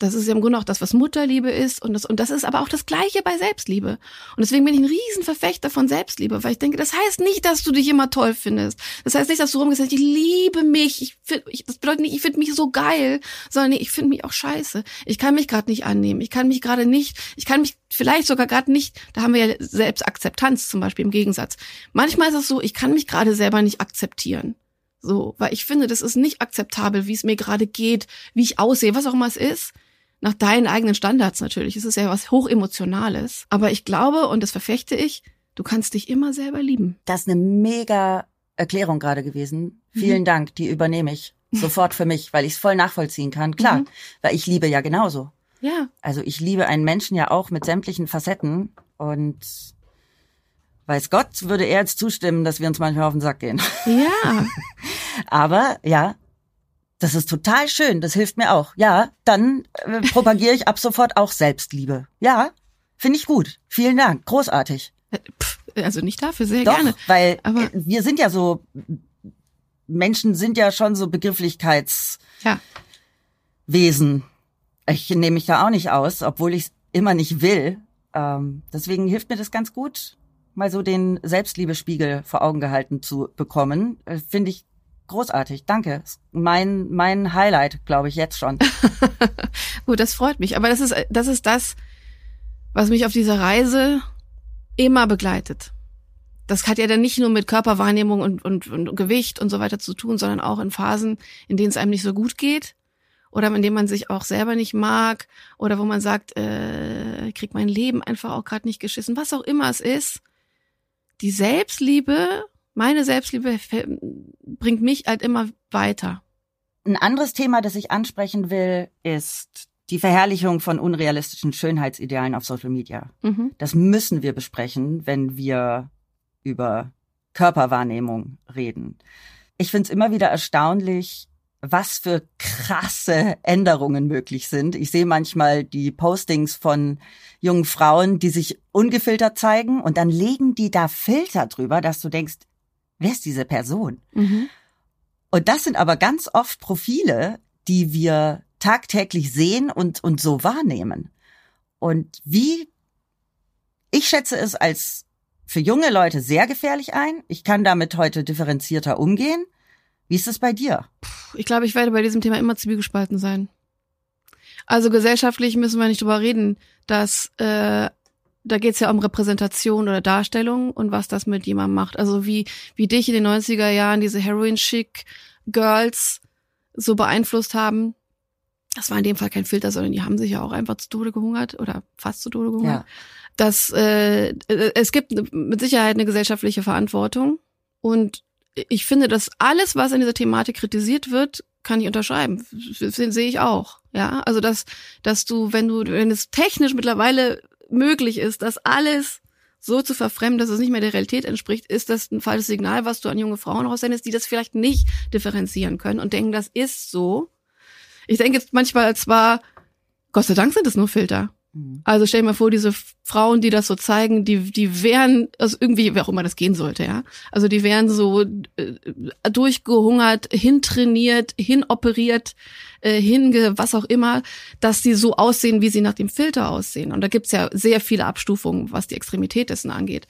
Das ist ja im Grunde auch das, was Mutterliebe ist. Und das, und das ist aber auch das Gleiche bei Selbstliebe. Und deswegen bin ich ein Riesenverfechter von Selbstliebe, weil ich denke, das heißt nicht, dass du dich immer toll findest. Das heißt nicht, dass du rumgehst, ich liebe mich. Ich find, ich, das bedeutet nicht, ich finde mich so geil, sondern nee, ich finde mich auch scheiße. Ich kann mich gerade nicht annehmen. Ich kann mich gerade nicht, ich kann mich vielleicht sogar gerade nicht, da haben wir ja Selbstakzeptanz zum Beispiel im Gegensatz. Manchmal ist es so, ich kann mich gerade selber nicht akzeptieren. So, weil ich finde, das ist nicht akzeptabel, wie es mir gerade geht, wie ich aussehe, was auch immer es ist nach deinen eigenen Standards natürlich. Es ist ja was hochemotionales. Aber ich glaube, und das verfechte ich, du kannst dich immer selber lieben. Das ist eine mega Erklärung gerade gewesen. Vielen mhm. Dank, die übernehme ich sofort für mich, weil ich es voll nachvollziehen kann. Klar, mhm. weil ich liebe ja genauso. Ja. Also ich liebe einen Menschen ja auch mit sämtlichen Facetten und weiß Gott, würde er jetzt zustimmen, dass wir uns manchmal auf den Sack gehen. Ja. (laughs) Aber ja, das ist total schön, das hilft mir auch. Ja, dann äh, propagiere ich ab sofort auch Selbstliebe. Ja, finde ich gut. Vielen Dank, großartig. also nicht dafür, sehr Doch, gerne. Weil Aber wir sind ja so, Menschen sind ja schon so Begrifflichkeitswesen. Ja. Ich nehme mich da auch nicht aus, obwohl ich es immer nicht will. Ähm, deswegen hilft mir das ganz gut, mal so den Selbstliebespiegel vor Augen gehalten zu bekommen. Äh, Finde ich großartig, danke. Mein, mein Highlight, glaube ich, jetzt schon. (laughs) Gut, das freut mich. Aber das ist, das ist das, was mich auf dieser Reise immer begleitet. Das hat ja dann nicht nur mit Körperwahrnehmung und, und, und Gewicht und so weiter zu tun, sondern auch in Phasen, in denen es einem nicht so gut geht oder in dem man sich auch selber nicht mag oder wo man sagt, äh, ich krieg mein Leben einfach auch gerade nicht geschissen, was auch immer es ist. Die Selbstliebe, meine Selbstliebe bringt mich halt immer weiter. Ein anderes Thema, das ich ansprechen will, ist die Verherrlichung von unrealistischen Schönheitsidealen auf Social Media. Mhm. Das müssen wir besprechen, wenn wir über Körperwahrnehmung reden. Ich finde es immer wieder erstaunlich, was für krasse Änderungen möglich sind. Ich sehe manchmal die Postings von jungen Frauen, die sich ungefiltert zeigen und dann legen die da Filter drüber, dass du denkst, wer ist diese Person? Mhm. Und das sind aber ganz oft Profile, die wir tagtäglich sehen und, und so wahrnehmen. Und wie, ich schätze es als für junge Leute sehr gefährlich ein. Ich kann damit heute differenzierter umgehen. Wie ist es bei dir? Ich glaube, ich werde bei diesem Thema immer zwiegespalten sein. Also gesellschaftlich müssen wir nicht drüber reden, dass äh, da geht's ja um Repräsentation oder Darstellung und was das mit jemandem macht. Also wie, wie dich in den 90er Jahren diese Heroin-Chic-Girls so beeinflusst haben. Das war in dem Fall kein Filter, sondern die haben sich ja auch einfach zu Tode gehungert oder fast zu Tode gehungert. Ja. Das, äh, es gibt mit Sicherheit eine gesellschaftliche Verantwortung und ich finde, dass alles, was in dieser Thematik kritisiert wird, kann ich unterschreiben. Das sehe ich auch. Ja, also dass, dass du, wenn du, wenn es technisch mittlerweile möglich ist, das alles so zu verfremden, dass es nicht mehr der Realität entspricht, ist das ein falsches Signal, was du an junge Frauen raussendest, die das vielleicht nicht differenzieren können und denken, das ist so. Ich denke jetzt manchmal zwar, Gott sei Dank sind es nur Filter. Mhm. Also stell dir mal vor, diese Frauen, die das so zeigen, die, die wären, also irgendwie, wie auch immer das gehen sollte, ja. Also die wären so äh, durchgehungert, hintrainiert, hinoperiert, äh, hinge, was auch immer, dass die so aussehen, wie sie nach dem Filter aussehen. Und da gibt's ja sehr viele Abstufungen, was die Extremität dessen angeht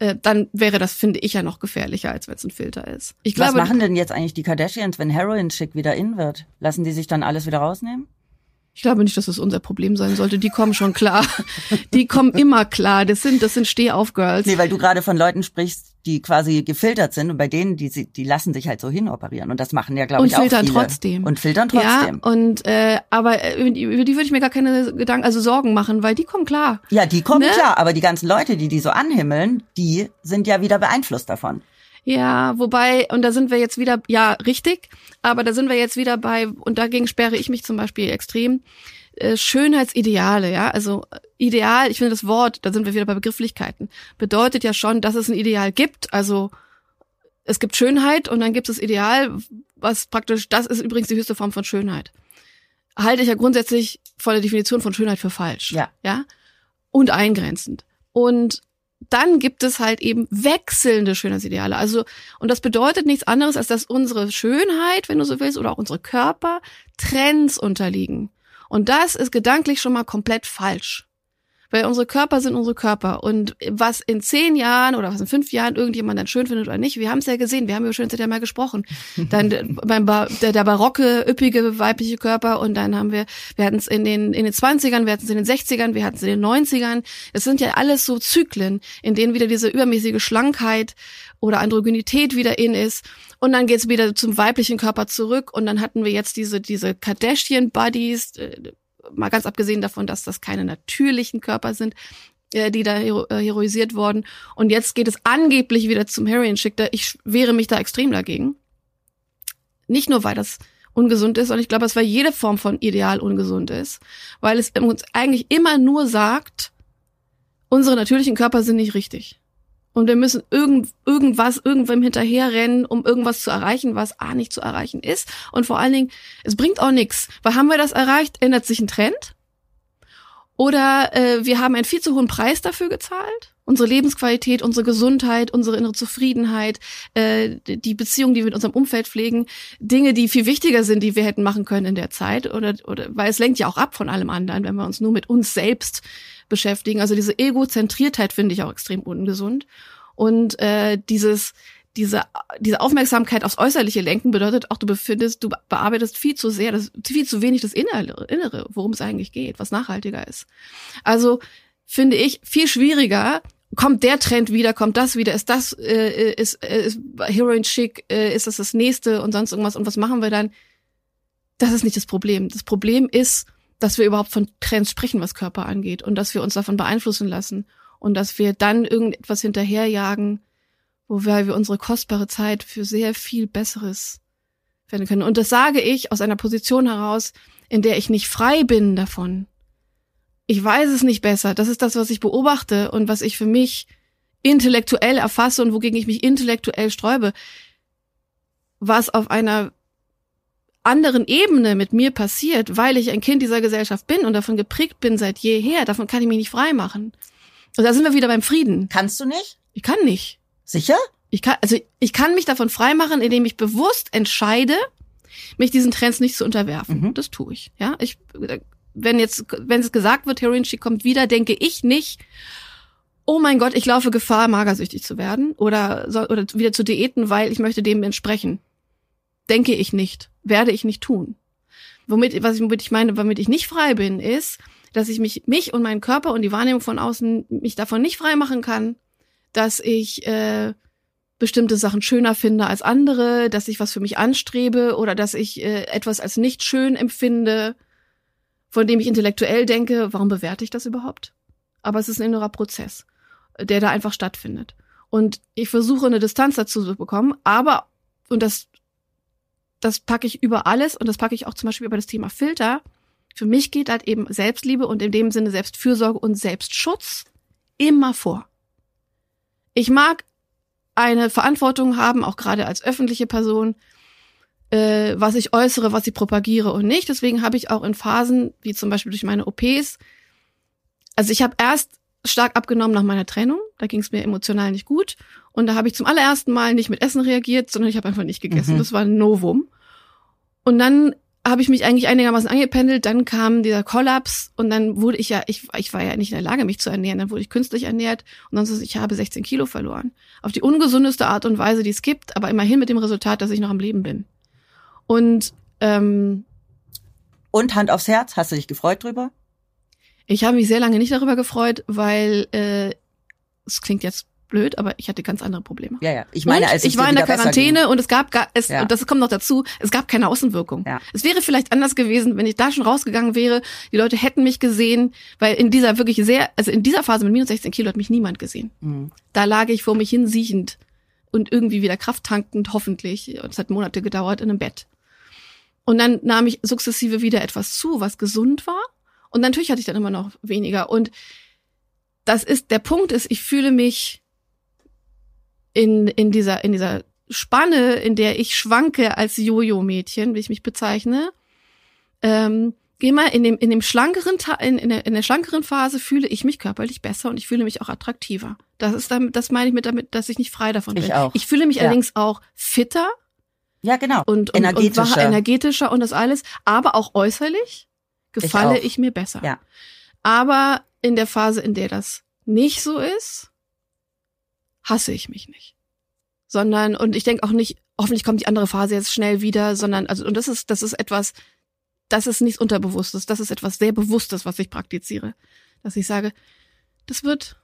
äh, dann wäre das, finde ich, ja noch gefährlicher, als wenn es ein Filter ist. Ich glaube, Was machen denn jetzt eigentlich die Kardashians, wenn Heroin Chic wieder in wird? Lassen die sich dann alles wieder rausnehmen? Ich glaube nicht, dass das unser Problem sein sollte. Die kommen schon klar. Die kommen immer klar. Das sind, das sind Stehauf-Girls. Nee, weil du gerade von Leuten sprichst, die quasi gefiltert sind und bei denen, die, die lassen sich halt so hinoperieren. Und das machen ja, glaube ich, auch viele. Und filtern trotzdem. Und filtern trotzdem. Ja, und, äh, aber äh, über die würde ich mir gar keine Gedanken, also Sorgen machen, weil die kommen klar. Ja, die kommen ne? klar. Aber die ganzen Leute, die die so anhimmeln, die sind ja wieder beeinflusst davon. Ja, wobei, und da sind wir jetzt wieder, ja, richtig, aber da sind wir jetzt wieder bei, und dagegen sperre ich mich zum Beispiel extrem, äh, Schönheitsideale, ja, also äh, Ideal, ich finde das Wort, da sind wir wieder bei Begrifflichkeiten, bedeutet ja schon, dass es ein Ideal gibt, also es gibt Schönheit und dann gibt es das Ideal, was praktisch, das ist übrigens die höchste Form von Schönheit. Halte ich ja grundsätzlich von der Definition von Schönheit für falsch. Ja. Ja. Und eingrenzend. Und dann gibt es halt eben wechselnde Schönheitsideale. Also, und das bedeutet nichts anderes, als dass unsere Schönheit, wenn du so willst, oder auch unsere Körper Trends unterliegen. Und das ist gedanklich schon mal komplett falsch. Weil unsere Körper sind unsere Körper. Und was in zehn Jahren oder was in fünf Jahren irgendjemand dann schön findet oder nicht, wir haben es ja gesehen, wir haben über Schönheit ja mal gesprochen. (laughs) Dann beim ba der, der barocke, üppige weibliche Körper und dann haben wir, wir hatten es in den, in den 20ern, wir hatten es in den 60ern, wir hatten es in den 90ern. Es sind ja alles so Zyklen, in denen wieder diese übermäßige Schlankheit oder Androgynität wieder in ist. Und dann geht's wieder zum weiblichen Körper zurück und dann hatten wir jetzt diese, diese Kardashian-Buddies, äh, mal ganz abgesehen davon, dass das keine natürlichen Körper sind, äh, die da äh, heroisiert wurden. Und jetzt geht es angeblich wieder zum Heroin-Schick. Ich wehre mich da extrem dagegen. Nicht nur, weil das ungesund ist, sondern ich glaube, es weil jede Form von Ideal ungesund ist, weil es uns eigentlich immer nur sagt, unsere natürlichen Körper sind nicht richtig. Und wir müssen irgend, irgendwas, irgendwem hinterherrennen, um irgendwas zu erreichen, was A nicht zu erreichen ist. Und vor allen Dingen, es bringt auch nichts. Weil haben wir das erreicht, ändert sich ein Trend. Oder äh, wir haben einen viel zu hohen Preis dafür gezahlt. Unsere Lebensqualität, unsere Gesundheit, unsere innere Zufriedenheit, äh, die Beziehung, die wir mit unserem Umfeld pflegen, Dinge, die viel wichtiger sind, die wir hätten machen können in der Zeit. Oder, oder weil es lenkt ja auch ab von allem anderen, wenn wir uns nur mit uns selbst beschäftigen. Also diese Egozentriertheit finde ich auch extrem ungesund. Und äh, dieses diese, diese Aufmerksamkeit aufs Äußerliche lenken bedeutet auch, du befindest, du bearbeitest viel zu sehr, das, viel zu wenig das Innere, Innere worum es eigentlich geht, was nachhaltiger ist. Also finde ich viel schwieriger, kommt der Trend wieder, kommt das wieder, ist das, äh, ist, äh, ist Heroin Chic, äh, ist das das nächste und sonst irgendwas und was machen wir dann? Das ist nicht das Problem. Das Problem ist, dass wir überhaupt von Trends sprechen, was Körper angeht und dass wir uns davon beeinflussen lassen und dass wir dann irgendetwas hinterherjagen, wo wir unsere kostbare Zeit für sehr viel Besseres werden können. Und das sage ich aus einer Position heraus, in der ich nicht frei bin davon. Ich weiß es nicht besser. Das ist das, was ich beobachte und was ich für mich intellektuell erfasse und wogegen ich mich intellektuell sträube. Was auf einer anderen Ebene mit mir passiert, weil ich ein Kind dieser Gesellschaft bin und davon geprägt bin seit jeher, davon kann ich mich nicht frei machen. Und da sind wir wieder beim Frieden. Kannst du nicht? Ich kann nicht. Sicher? Ich kann, also ich kann mich davon freimachen, indem ich bewusst entscheide, mich diesen Trends nicht zu unterwerfen. Mhm. Das tue ich. Ja, ich, wenn jetzt, wenn es gesagt wird, Heroin kommt wieder, denke ich nicht, oh mein Gott, ich laufe Gefahr, magersüchtig zu werden oder, oder wieder zu diäten, weil ich möchte dem entsprechen. Denke ich nicht, werde ich nicht tun. Womit, was ich, womit ich meine, womit ich nicht frei bin, ist, dass ich mich, mich und meinen Körper und die Wahrnehmung von außen mich davon nicht frei machen kann, dass ich äh, bestimmte Sachen schöner finde als andere, dass ich was für mich anstrebe oder dass ich äh, etwas als nicht schön empfinde, von dem ich intellektuell denke, warum bewerte ich das überhaupt? Aber es ist ein innerer Prozess, der da einfach stattfindet. Und ich versuche eine Distanz dazu zu bekommen, aber, und das, das packe ich über alles und das packe ich auch zum Beispiel über das Thema Filter. Für mich geht halt eben Selbstliebe und in dem Sinne Selbstfürsorge und Selbstschutz immer vor. Ich mag eine Verantwortung haben, auch gerade als öffentliche Person, äh, was ich äußere, was ich propagiere und nicht. Deswegen habe ich auch in Phasen, wie zum Beispiel durch meine OPs, also ich habe erst stark abgenommen nach meiner Trennung, da ging es mir emotional nicht gut und da habe ich zum allerersten Mal nicht mit Essen reagiert, sondern ich habe einfach nicht gegessen. Mhm. Das war ein Novum. Und dann habe ich mich eigentlich einigermaßen angependelt, dann kam dieser Kollaps und dann wurde ich ja, ich, ich war ja nicht in der Lage, mich zu ernähren, dann wurde ich künstlich ernährt und sonst, ich habe 16 Kilo verloren. Auf die ungesundeste Art und Weise, die es gibt, aber immerhin mit dem Resultat, dass ich noch am Leben bin. Und ähm, Und Hand aufs Herz, hast du dich gefreut drüber? Ich habe mich sehr lange nicht darüber gefreut, weil äh, es klingt jetzt blöd, aber ich hatte ganz andere Probleme. Ja, ja. Ich meine, und als ich war in der Quarantäne und es gab gar, es, Ja. und das kommt noch dazu, es gab keine Außenwirkung. Ja. Es wäre vielleicht anders gewesen, wenn ich da schon rausgegangen wäre, die Leute hätten mich gesehen, weil in dieser wirklich sehr, also in dieser Phase mit minus 16 Kilo hat mich niemand gesehen. Mhm. Da lag ich vor mich hin siechend und irgendwie wieder krafttankend, hoffentlich, und es hat Monate gedauert, in einem Bett. Und dann nahm ich sukzessive wieder etwas zu, was gesund war. Und natürlich hatte ich dann immer noch weniger. Und das ist, der Punkt ist, ich fühle mich in, in dieser, in dieser Spanne, in der ich schwanke als Jojo-Mädchen, wie ich mich bezeichne, ähm, geh mal in dem, in dem schlankeren, in, in, der, in der schlankeren Phase fühle ich mich körperlich besser und ich fühle mich auch attraktiver. Das ist damit, das meine ich mit damit, dass ich nicht frei davon Ich bin. auch. Ich fühle mich Ja. allerdings auch fitter Ja, genau. und, und, und Energetischer. war energetischer und das alles, aber auch äußerlich gefalle auch. ich, mir besser. Ja. Aber in der Phase, in der das nicht so ist, hasse ich mich nicht. Sondern, und ich denke auch nicht, hoffentlich kommt die andere Phase jetzt schnell wieder, sondern, also, und das ist, das ist etwas, das ist nichts Unterbewusstes, das ist etwas sehr Bewusstes, was ich praktiziere. Dass ich sage, das wird,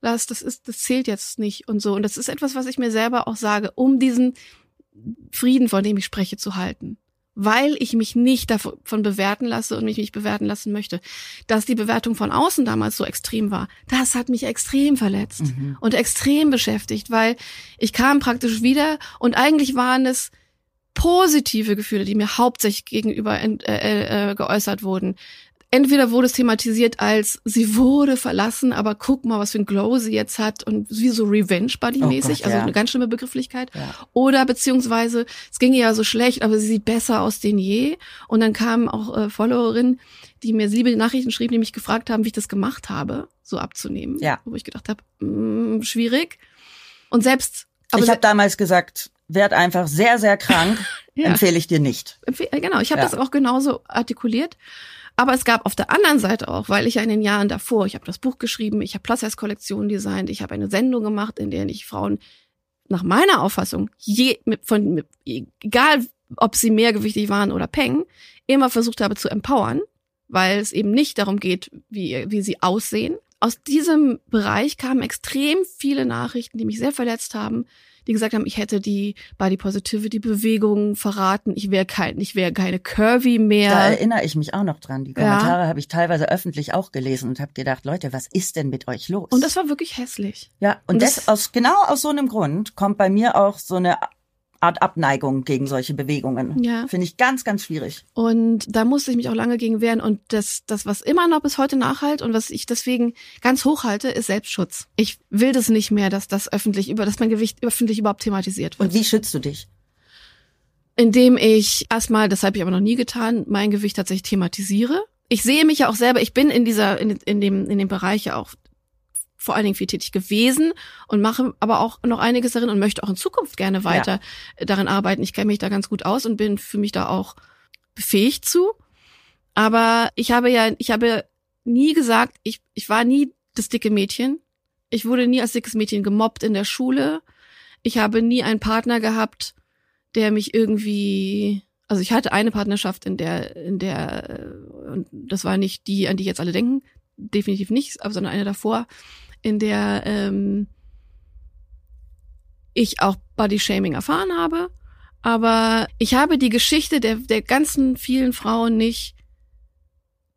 das, das ist, das zählt jetzt nicht und so. Und das ist etwas, was ich mir selber auch sage, um diesen Frieden, von dem ich spreche, zu halten. Weil ich mich nicht davon bewerten lasse und mich nicht bewerten lassen möchte. Dass die Bewertung von außen damals so extrem war, das hat mich extrem verletzt Mhm. und extrem beschäftigt, weil ich kam praktisch wieder und eigentlich waren es positive Gefühle, die mir hauptsächlich gegenüber ent- äh, äh, geäußert wurden. Entweder wurde es thematisiert als, sie wurde verlassen, aber guck mal, was für ein Glow sie jetzt hat und wie so Revenge-Buddy-mäßig, Oh also ja. eine ganz schlimme Begrifflichkeit. Ja. Oder beziehungsweise, es ging ihr ja so schlecht, aber sie sieht besser aus denn je. Und dann kamen auch äh, Followerinnen, die mir liebe Nachrichten schrieben, die mich gefragt haben, wie ich das gemacht habe, so abzunehmen. Ja. Wo ich gedacht habe, mm, schwierig. Und selbst, aber ich habe damals gesagt, werd einfach sehr, sehr krank, (laughs) Ja. empfehle ich dir nicht. Empfe- äh, Genau, ich habe Ja. das auch genauso artikuliert. Aber es gab auf der anderen Seite auch, weil ich ja in den Jahren davor, ich habe das Buch geschrieben, ich habe Plus-Size-Kollektionen designt, ich habe eine Sendung gemacht, in der ich Frauen nach meiner Auffassung, je, von, egal ob sie mehrgewichtig waren oder peng, immer versucht habe zu empowern, weil es eben nicht darum geht, wie, wie sie aussehen. Aus diesem Bereich kamen extrem viele Nachrichten, die mich sehr verletzt haben, die gesagt haben, ich hätte die Body Positivity Bewegung verraten, ich wäre kein, ich wäre keine Curvy mehr. Da erinnere ich mich auch noch dran. Die Kommentare ja. habe ich teilweise öffentlich auch gelesen und habe gedacht, Leute, was ist denn mit euch los? Und das war wirklich hässlich. Ja, und, und das, das aus genau aus so einem Grund kommt bei mir auch so eine Art Abneigung gegen solche Bewegungen. Ja. Finde ich ganz, ganz schwierig. Und da musste ich mich auch lange gegen wehren. Und das, das, was immer noch bis heute nachhalt und was ich deswegen ganz hoch halte, ist Selbstschutz. Ich will das nicht mehr, dass das öffentlich über, dass mein Gewicht öffentlich überhaupt thematisiert wird. Und wie schützt du dich? Indem ich erstmal, das habe ich aber noch nie getan, mein Gewicht tatsächlich thematisiere. Ich sehe mich ja auch selber, ich bin in dieser, in, in dem, in dem Bereich ja auch vor allen Dingen viel tätig gewesen und mache aber auch noch einiges darin und möchte auch in Zukunft gerne weiter ja. darin arbeiten. Ich kenne mich da ganz gut aus und bin für mich da auch befähigt zu. Aber ich habe ja, ich habe nie gesagt, ich, ich war nie das dicke Mädchen. Ich wurde nie als dickes Mädchen gemobbt in der Schule. Ich habe nie einen Partner gehabt, der mich irgendwie, also ich hatte eine Partnerschaft, in der, in der, und das war nicht die, an die jetzt alle denken, definitiv nicht, aber sondern eine davor, in der ähm, ich auch Body Shaming erfahren habe. Aber ich habe die Geschichte der, der ganzen vielen Frauen nicht,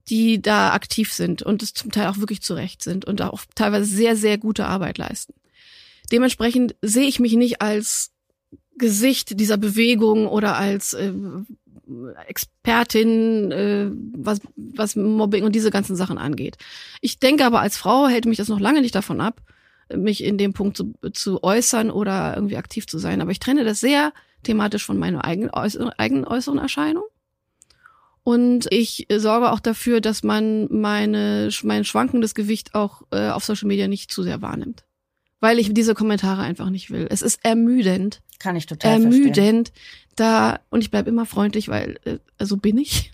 die da aktiv sind und es zum Teil auch wirklich zurecht sind und auch teilweise sehr, sehr gute Arbeit leisten. Dementsprechend sehe ich mich nicht als Gesicht dieser Bewegung oder als äh, Expertin, äh, was, was Mobbing und diese ganzen Sachen angeht. Ich denke aber, als Frau hält mich das noch lange nicht davon ab, mich in dem Punkt zu, zu äußern oder irgendwie aktiv zu sein. Aber ich trenne das sehr thematisch von meiner eigenen, äußeren, eigenen äußeren Erscheinung. Und ich sorge auch dafür, dass man meine, mein schwankendes Gewicht auch äh, auf Social Media nicht zu sehr wahrnimmt. Weil ich diese Kommentare einfach nicht will. Es ist ermüdend. Kann ich total Ermüdend, verstehen da und ich bleib immer freundlich, weil äh, so bin ich.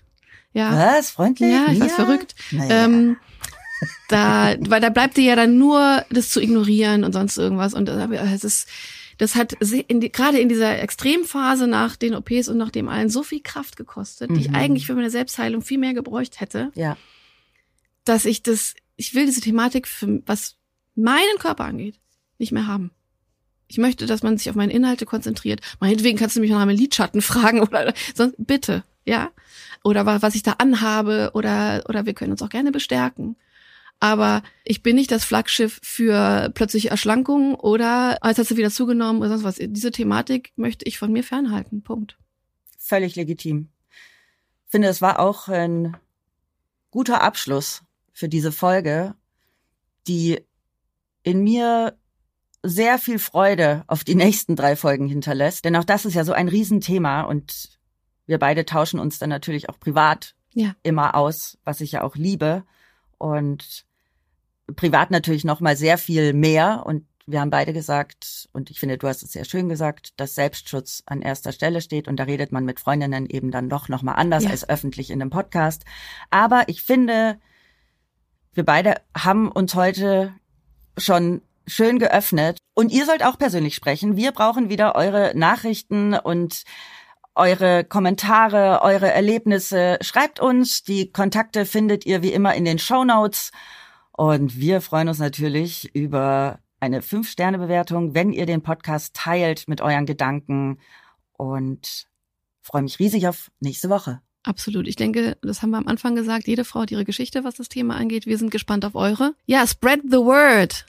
Ja. Was? Freundlich? Ja, ich ja. verrückt. Naja. Ähm, da, weil da bleibt dir ja dann nur das zu ignorieren und sonst irgendwas und das ist das hat in die, gerade in dieser Extremphase nach den OPs und nach dem allen so viel Kraft gekostet, mhm. die ich mhm. eigentlich für meine Selbstheilung viel mehr gebräucht hätte. Ja. Dass ich das, ich will diese Thematik, für, was meinen Körper angeht, nicht mehr haben. Ich möchte, dass man sich auf meine Inhalte konzentriert. Meinetwegen kannst du mich nach einem Lidschatten fragen (laughs) oder sonst bitte, ja? Oder was ich da anhabe oder oder wir können uns auch gerne bestärken. Aber ich bin nicht das Flaggschiff für plötzliche Erschlankungen oder als hast du wieder zugenommen oder sonst was. Diese Thematik möchte ich von mir fernhalten. Punkt. Völlig legitim. Ich finde, es war auch ein guter Abschluss für diese Folge, die in mir sehr viel Freude auf die nächsten drei Folgen hinterlässt. Denn auch das ist ja so ein Riesenthema und wir beide tauschen uns dann natürlich auch privat ja. immer aus, was ich ja auch liebe. Und privat natürlich noch mal sehr viel mehr. Und wir haben beide gesagt, und ich finde, du hast es sehr schön gesagt, dass Selbstschutz an erster Stelle steht. Und da redet man mit Freundinnen eben dann doch noch mal anders ja. als öffentlich in einem Podcast. Aber ich finde, wir beide haben uns heute schon schön geöffnet. Und ihr sollt auch persönlich sprechen. Wir brauchen wieder eure Nachrichten und eure Kommentare, eure Erlebnisse. Schreibt uns. Die Kontakte findet ihr wie immer in den Show Notes. Und wir freuen uns natürlich über eine Fünf-Sterne-Bewertung, wenn ihr den Podcast teilt mit euren Gedanken. Und freue mich riesig auf nächste Woche. Absolut. Ich denke, das haben wir am Anfang gesagt. Jede Frau hat ihre Geschichte, was das Thema angeht. Wir sind gespannt auf eure. Ja, spread the word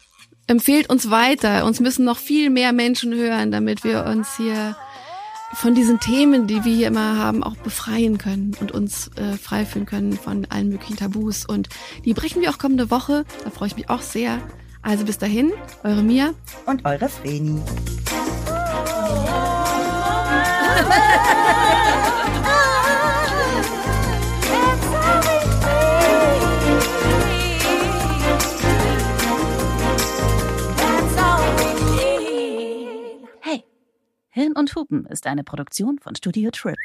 empfehlt uns weiter. Uns müssen noch viel mehr Menschen hören, damit wir uns hier von diesen Themen, die wir hier immer haben, auch befreien können und uns äh, frei fühlen können von allen möglichen Tabus. Und die brechen wir auch kommende Woche. Da freue ich mich auch sehr. Also bis dahin, eure Mia und eure Vreni. (laughs) Hirn und Hupen ist eine Produktion von Studio Trip.